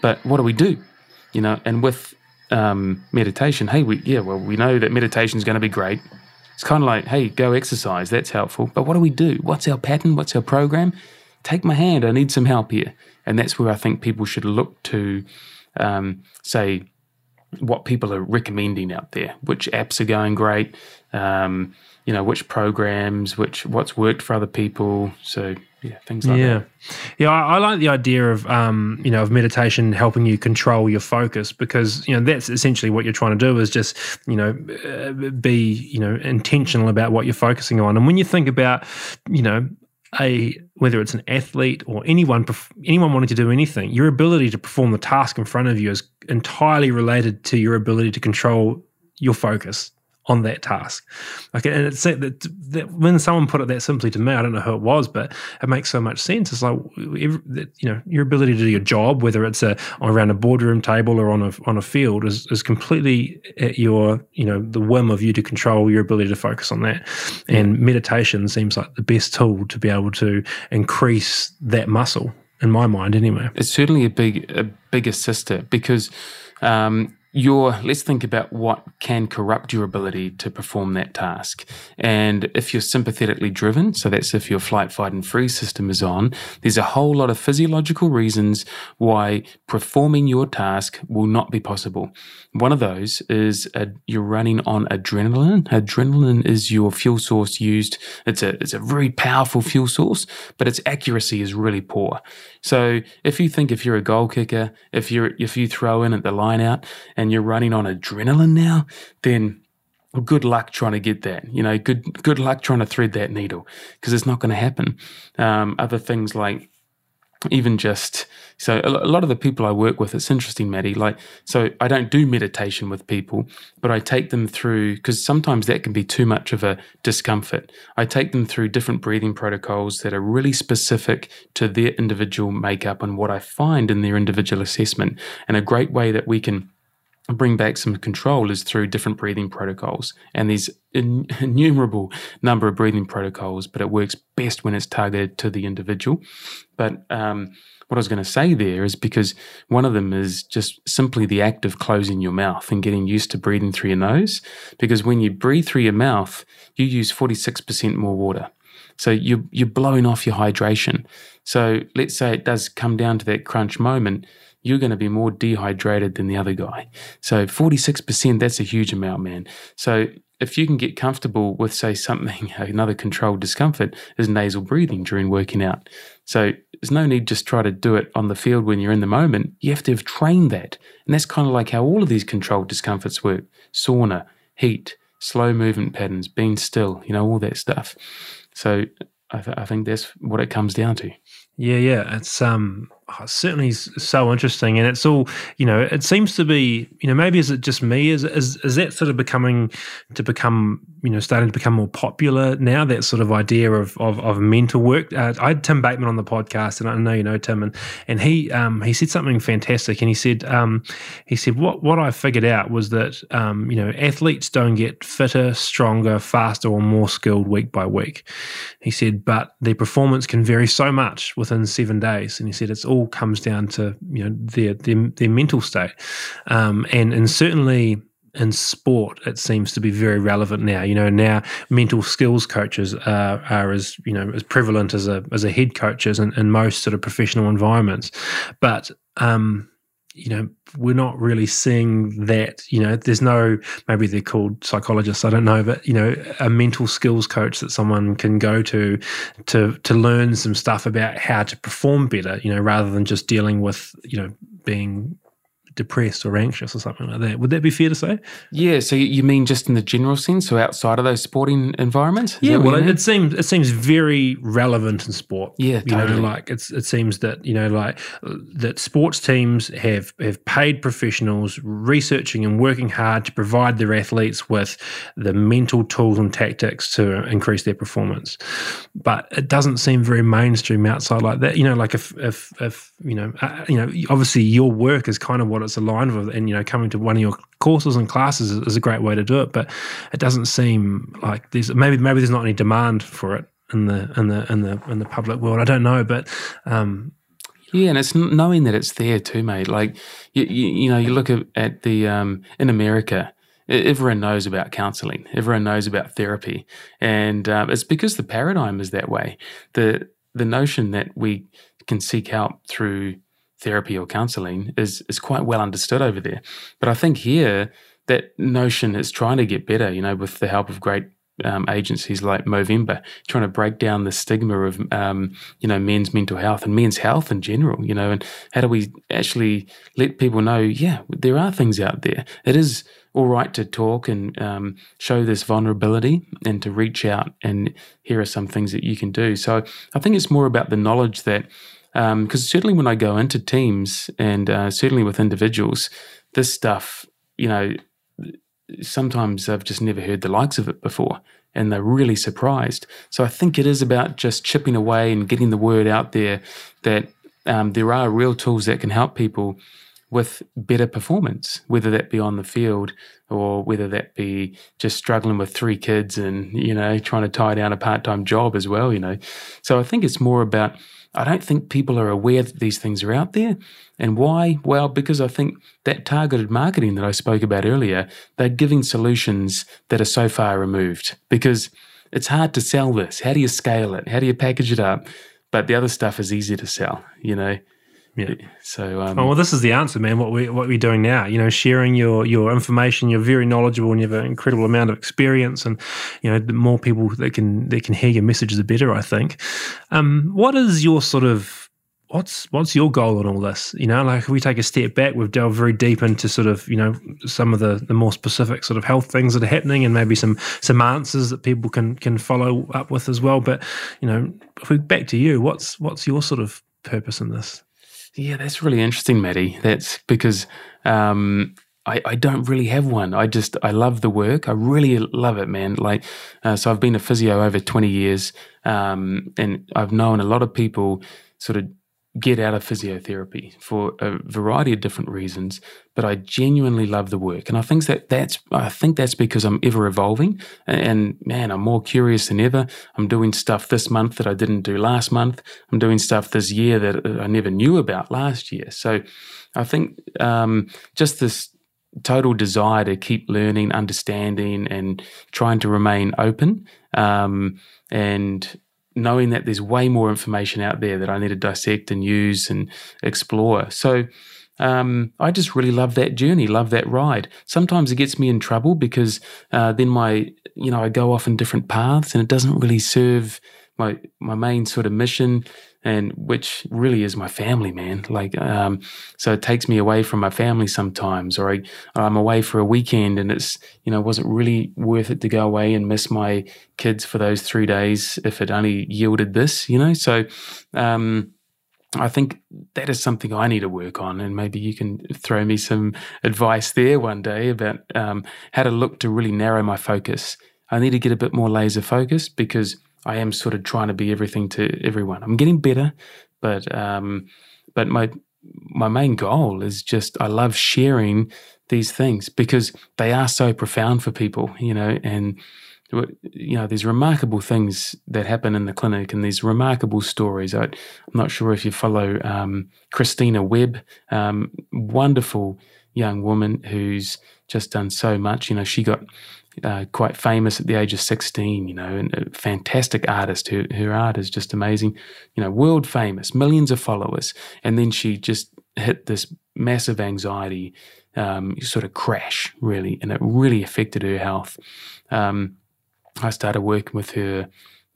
but what do we do? You know, and with um, meditation, hey, we yeah, well, we know that meditation is going to be great. It's kind of like, hey, go exercise. That's helpful. But what do we do? What's our pattern? What's our program? Take my hand. I need some help here. And that's where I think people should look to, um, say, what people are recommending out there, which apps are going great, um, you know, which programs, which what's worked for other people. So yeah, things like yeah. that. Yeah, I, I, like the idea of um, you know of meditation helping you control your focus because you know that's essentially what you're trying to do is just you know uh, be you know intentional about what you're focusing on. And when you think about you know a whether it's an athlete or anyone anyone wanting to do anything, your ability to perform the task in front of you is entirely related to your ability to control your focus on that task. Okay, and it's that, that, when someone put it that simply to me, I don't know who it was, but it makes so much sense. It's like you know your ability to do your job, whether it's a around a boardroom table or on a on a field, is is completely at your you know the whim of you to control your ability to focus on that. And meditation seems like the best tool to be able to increase that muscle in my mind, anyway. It's certainly a big a big assister because. Um, your let's think about what can corrupt your ability to perform that task. And if you're sympathetically driven, so that's if your flight, fight, and freeze system is on, there's a whole lot of physiological reasons why performing your task will not be possible. One of those is a, you're running on adrenaline. Adrenaline is your fuel source used. It's a it's a very powerful fuel source, but its accuracy is really poor. So if you think if you're a goal kicker, if you're if you throw in at the line out and you're running on adrenaline now, then good luck trying to get that. You know, good good luck trying to thread that needle because it's not going to happen. Um, other things like even just so a lot of the people I work with, it's interesting, Matty. Like, so I don't do meditation with people, but I take them through because sometimes that can be too much of a discomfort. I take them through different breathing protocols that are really specific to their individual makeup and what I find in their individual assessment. And a great way that we can bring back some control is through different breathing protocols. And there's an <laughs> innumerable number of breathing protocols, but it works best when it's targeted to the individual. But um, what I was going to say there is because one of them is just simply the act of closing your mouth and getting used to breathing through your nose. Because when you breathe through your mouth, you use 46% more water. So you're, you're blowing off your hydration. So let's say it does come down to that crunch moment you're going to be more dehydrated than the other guy. So 46%, that's a huge amount, man. So if you can get comfortable with, say, something, <laughs> another controlled discomfort is nasal breathing during working out. So there's no need just try to do it on the field when you're in the moment. You have to have trained that. And that's kind of like how all of these controlled discomforts work sauna, heat, slow movement patterns, being still, you know, all that stuff. So I, th- I think that's what it comes down to. Yeah, yeah, it's um oh, certainly so interesting, and it's all you know. It seems to be you know maybe is it just me? Is is is that sort of becoming to become you know starting to become more popular now? That sort of idea of of, of mental work. Uh, I had Tim Bateman on the podcast, and I know you know Tim, and and he um he said something fantastic, and he said um he said what what I figured out was that um you know athletes don't get fitter, stronger, faster, or more skilled week by week. He said, but their performance can vary so much within seven days. And he said it's all comes down to you know their their, their mental state, um, and and certainly in sport, it seems to be very relevant now. You know, now mental skills coaches are, are as you know as prevalent as a as a head coaches in, in most sort of professional environments, but um, you know, we're not really seeing that. You know, there's no, maybe they're called psychologists, I don't know, but, you know, a mental skills coach that someone can go to to to learn some stuff about how to perform better, you know, rather than just dealing with, you know, being depressed or anxious or something like that. Would that be fair to say? Yeah. So you mean just in the general sense, so outside of those sporting environments? Is yeah. Well, it, it seems it seems very relevant in sport. Yeah, you totally. know, like it's it seems that you know, like uh, that sports teams have have paid professionals researching and working hard to provide their athletes with the mental tools and tactics to increase their performance. But it doesn't seem very mainstream outside like that. You know, like if if if you know, uh, you know, obviously your work is kind of what it's aligned with, and you know, coming to one of your courses and classes is, is a great way to do it. But it doesn't seem like there's maybe maybe there's not any demand for it in the in the in the in the public world. I don't know, but um, Yeah, and it's knowing that it's there too, mate. Like you, you, you know, you look at, at the um, in America, everyone knows about counselling. Everyone knows about therapy, and um, it's because the paradigm is that way. the The notion that we can seek help through therapy or counselling is is quite well understood over there. But I think here that notion is trying to get better. You know, with the help of great um, agencies like Movember, trying to break down the stigma of um, you know men's mental health and men's health in general. You know, and how do we actually let people know? Yeah, there are things out there. It is all right to talk and um, show this vulnerability and to reach out and here are some things that you can do. So I think it's more about the knowledge that because certainly when I go into teams and uh, certainly with individuals, this stuff, you know, sometimes I've just never heard the likes of it before and they're really surprised. So I think it is about just chipping away and getting the word out there that um, there are real tools that can help people with better performance, whether that be on the field or whether that be just struggling with three kids and, you know, trying to tie down a part time job as well, you know. So I think it's more about, I don't think people are aware that these things are out there. And why? Well, because I think that targeted marketing that I spoke about earlier, they're giving solutions that are so far removed because it's hard to sell this. How do you scale it? How do you package it up? But the other stuff is easy to sell, you know. Yeah. So um, Oh, well, this is the answer, man. What we what we're doing now, you know, sharing your your information. You're very knowledgeable, and you have an incredible amount of experience. And you know, the more people that can that can hear your message, the better. I think. Um, what is your sort of what's what's your goal in all this? You know, like if we take a step back, we've delved very deep into sort of you know some of the the more specific sort of health things that are happening, and maybe some some answers that people can can follow up with as well. But you know, if we back to you, what's what's your sort of purpose in this? Yeah, that's really interesting, Matty. That's because um, I, I don't really have one. I just I love the work. I really love it, man. Like, uh, so I've been a physio over twenty years, um, and I've known a lot of people sort of get out of physiotherapy for a variety of different reasons. But I genuinely love the work, and I think that that's I think that's because I'm ever evolving, and man, I'm more curious than ever. I'm doing stuff this month that I didn't do last month. I'm doing stuff this year that I never knew about last year. So I think um, just this total desire to keep learning, understanding, and trying to remain open, um, and knowing that there's way more information out there that I need to dissect and use and explore. So. Um, I just really love that journey, love that ride. Sometimes it gets me in trouble because uh, then my, you know, I go off in different paths and it doesn't really serve my my main sort of mission and which really is my family man like um so it takes me away from my family sometimes or I, i'm away for a weekend and it's you know wasn't really worth it to go away and miss my kids for those three days if it only yielded this you know so um I think that is something I need to work on, and maybe you can throw me some advice there one day about um, how to look to really narrow my focus. I need to get a bit more laser focused because I am sort of trying to be everything to everyone. I'm getting better, but um, but my my main goal is just I love sharing these things because they are so profound for people, you know, and you know, there's remarkable things that happen in the clinic and these remarkable stories. I, am not sure if you follow um, Christina Webb, um, wonderful young woman who's just done so much. You know, she got uh, quite famous at the age of 16, you know, and a fantastic artist. Her, her art is just amazing, you know, world famous, millions of followers. And then she just hit this massive anxiety um, sort of crash, really, and it really affected her health. Um, I started working with her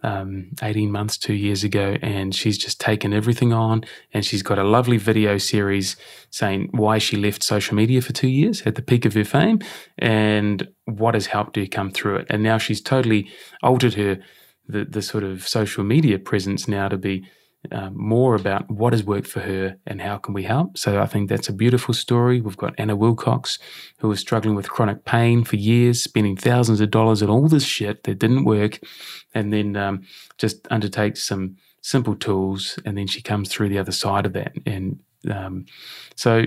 um, 18 months, two years ago, and she's just taken everything on. And she's got a lovely video series saying why she left social media for two years at the peak of her fame and what has helped her come through it. And now she's totally altered her the, the sort of social media presence now to be um, more about what has worked for her and how can we help. So I think that's a beautiful story. We've got Anna Wilcox, who was struggling with chronic pain for years, spending thousands of dollars on all this shit that didn't work, and then um, just undertakes some simple tools, and then she comes through the other side of that. And um, so,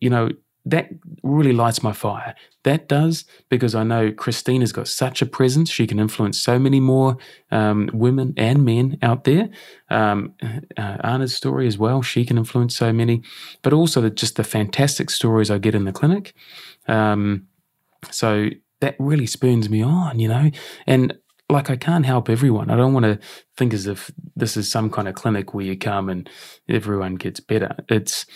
you know, that really lights my fire. That does because I know Christina's got such a presence. She can influence so many more um, women and men out there. Um, uh, Anna's story as well, she can influence so many, but also the, just the fantastic stories I get in the clinic. Um, so that really spurns me on, you know. And like I can't help everyone. I don't want to think as if this is some kind of clinic where you come and everyone gets better. It's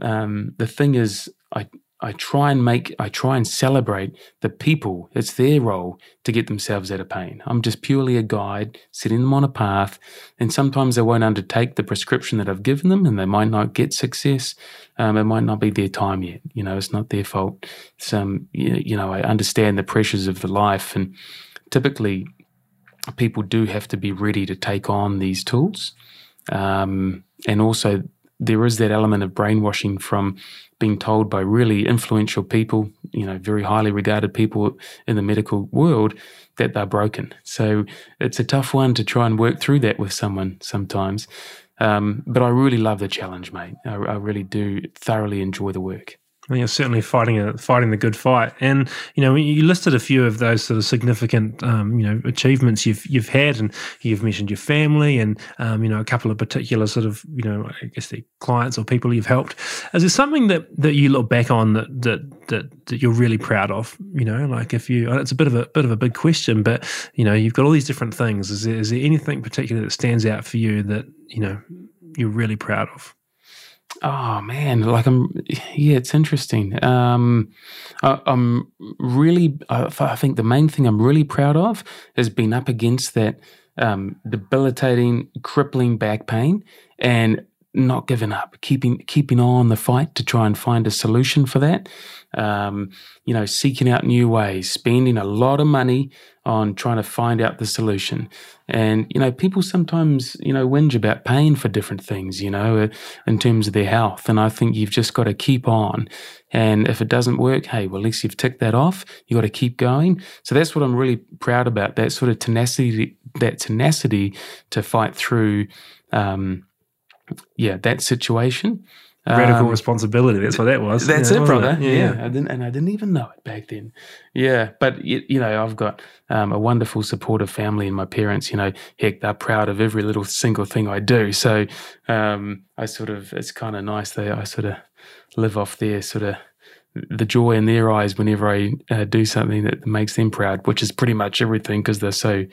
um, the thing is, I I try and make, I try and celebrate the people. It's their role to get themselves out of pain. I'm just purely a guide, setting them on a path. And sometimes they won't undertake the prescription that I've given them and they might not get success. Um, it might not be their time yet. You know, it's not their fault. Some, um, you know, I understand the pressures of the life and typically people do have to be ready to take on these tools. Um, and also there is that element of brainwashing from being told by really influential people, you know, very highly regarded people in the medical world that they're broken. So it's a tough one to try and work through that with someone sometimes. Um, but I really love the challenge, mate. I, I really do thoroughly enjoy the work. You're certainly fighting a fighting the good fight, and you know you listed a few of those sort of significant um, you know achievements you've you've had, and you've mentioned your family, and um, you know a couple of particular sort of you know I guess the clients or people you've helped. Is there something that that you look back on that that that, that you're really proud of? You know, like if you it's a bit of a bit of a big question, but you know you've got all these different things. Is there, is there anything particular that stands out for you that you know you're really proud of? Oh man, like I'm, yeah, it's interesting. Um, I, am really, I, I, think the main thing I'm really proud of has been up against that um, debilitating, crippling back pain and not giving up, keeping keeping on the fight to try and find a solution for that. Um, you know, seeking out new ways, spending a lot of money on trying to find out the solution. And, you know, people sometimes, you know, whinge about paying for different things, you know, uh, in terms of their health. And I think you've just got to keep on. And if it doesn't work, hey, well, at least you've ticked that off. You got to keep going. So that's what I'm really proud about that sort of tenacity, that tenacity to fight through, um, yeah, that situation. Radical um, responsibility. That's what that was. That's yeah, it, brother. It? Yeah. yeah. I didn't, and I didn't even know it back then. Yeah, but you, you know, I've got um, a wonderful, supportive family, and my parents. You know, heck, they're proud of every little single thing I do. So um, I sort of, it's kind of nice that I sort of live off their sort of the joy in their eyes whenever I uh, do something that makes them proud, which is pretty much everything because they're so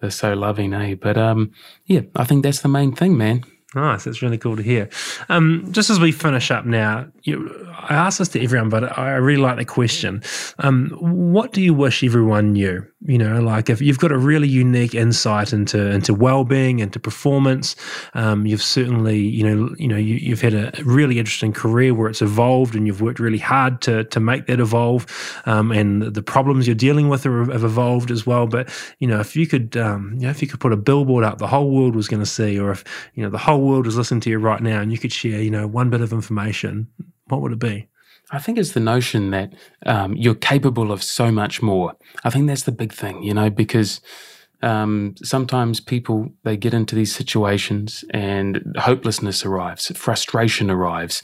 they're so loving, eh? But um, yeah, I think that's the main thing, man. Nice. That's really cool to hear. Um, just as we finish up now, you, I ask this to everyone, but I really like the question. Um, what do you wish everyone knew? You know, like if you've got a really unique insight into into well being, into performance, um, you've certainly, you know, you know, you, have had a really interesting career where it's evolved, and you've worked really hard to to make that evolve, um, and the problems you're dealing with are, have evolved as well. But you know, if you could, um, you know, if you could put a billboard up, the whole world was going to see, or if you know, the whole world is listening to you right now, and you could share, you know, one bit of information, what would it be? I think it's the notion that um, you're capable of so much more. I think that's the big thing, you know, because um, sometimes people they get into these situations and hopelessness arrives, frustration arrives,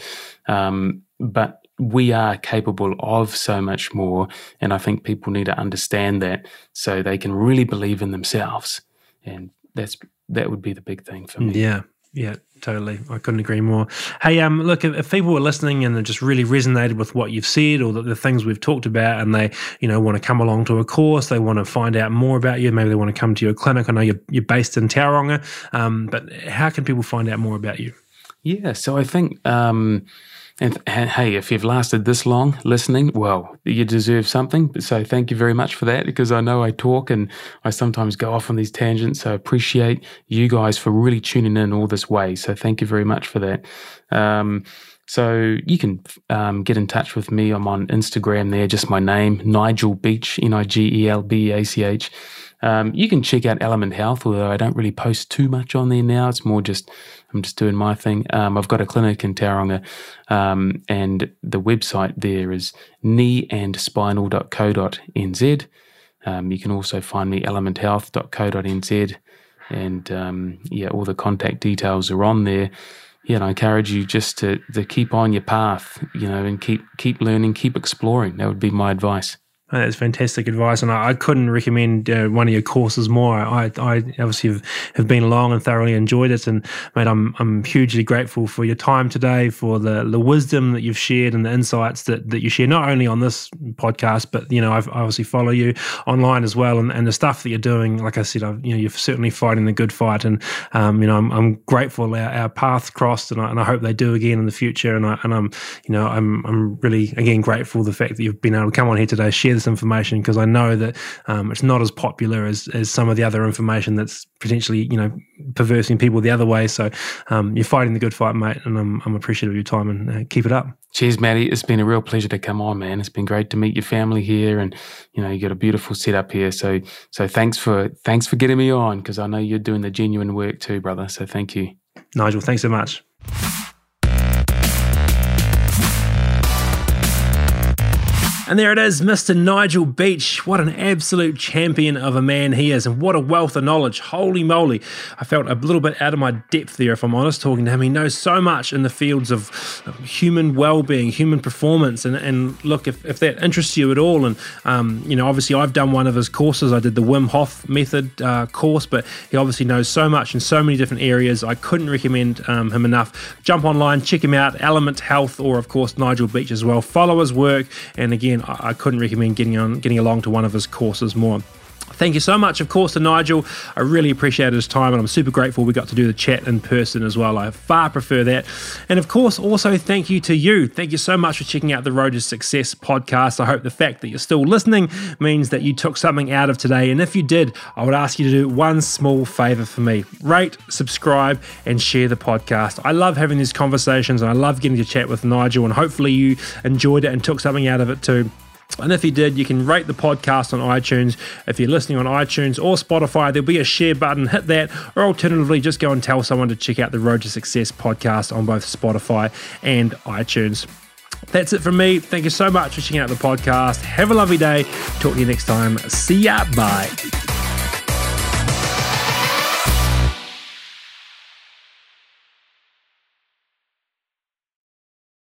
um, but we are capable of so much more, and I think people need to understand that so they can really believe in themselves, and that's that would be the big thing for me. Yeah, yeah, totally. I couldn't agree more. Hey, um, look, if, if people were listening and just really resonated with what you've said or the, the, things we've talked about, and they, you know, want to come along to a course, they want to find out more about you, maybe they want to come to your clinic. I know you're, you're based in Tauranga, um, but how can people find out more about you? Yeah, so I think um, And, and, hey, if you've lasted this long listening, well, you deserve something. So thank you very much for that because I know I talk and I sometimes go off on these tangents. So I appreciate you guys for really tuning in all this way. So thank you very much for that. Um, so you can um, get in touch with me. I'm on Instagram there, just my name, Nigel Beach, N I G E L B A C H. Um, you can check out Element Health, although I don't really post too much on there now. It's more just I'm just doing my thing. Um, I've got a clinic in Tauranga, um, and the website there is kneeandspinal.co.nz. Um, you can also find me elementhealth.co.nz, and um, yeah, all the contact details are on there yeah, and I encourage you just to to keep on your path, you know, and keep keep learning, keep exploring. That would be my advice. That's fantastic advice, and I, I couldn't recommend uh, one of your courses more. I, I obviously have, have, been along and thoroughly enjoyed it, and mate, I'm I'm hugely grateful for your time today, for the the wisdom that you've shared and the insights that, that you share, not only on this podcast, but you know I've I obviously follow you online as well, and, and the stuff that you're doing. Like I said, I've, you know you're certainly fighting the good fight, and um, you know I'm, I'm grateful our, our paths crossed, and I, and I hope they do again in the future. And I and I'm you know I'm I'm really again grateful the fact that you've been able to come on here today, share this information because I know that um, it's not as popular as, as some of the other information that's potentially you know perversing people the other way. So um, you're fighting the good fight, mate, and I'm, I'm appreciative of your time and uh, keep it up. Cheers, Matty. It's been a real pleasure to come on, man. It's been great to meet your family here, and you know you got a beautiful setup here. So so thanks for thanks for getting me on because I know you're doing the genuine work too, brother. So thank you, Nigel. Thanks so much. And there it is, Mr. Nigel Beach. What an absolute champion of a man he is, and what a wealth of knowledge. Holy moly. I felt a little bit out of my depth there, if I'm honest, talking to him. He knows so much in the fields of human well being, human performance. And, and look, if, if that interests you at all, and, um, you know, obviously I've done one of his courses. I did the Wim Hof method uh, course, but he obviously knows so much in so many different areas. I couldn't recommend um, him enough. Jump online, check him out, Element Health, or of course, Nigel Beach as well. Follow his work. And again, I, I couldn't recommend getting on, getting along to one of his courses more. Thank you so much, of course, to Nigel. I really appreciated his time, and I'm super grateful we got to do the chat in person as well. I far prefer that. And of course, also thank you to you. Thank you so much for checking out the Road to Success podcast. I hope the fact that you're still listening means that you took something out of today. And if you did, I would ask you to do one small favor for me rate, subscribe, and share the podcast. I love having these conversations, and I love getting to chat with Nigel, and hopefully you enjoyed it and took something out of it too. And if you did, you can rate the podcast on iTunes. If you're listening on iTunes or Spotify, there'll be a share button. Hit that, or alternatively, just go and tell someone to check out the Road to Success podcast on both Spotify and iTunes. That's it from me. Thank you so much for checking out the podcast. Have a lovely day. Talk to you next time. See ya. Bye.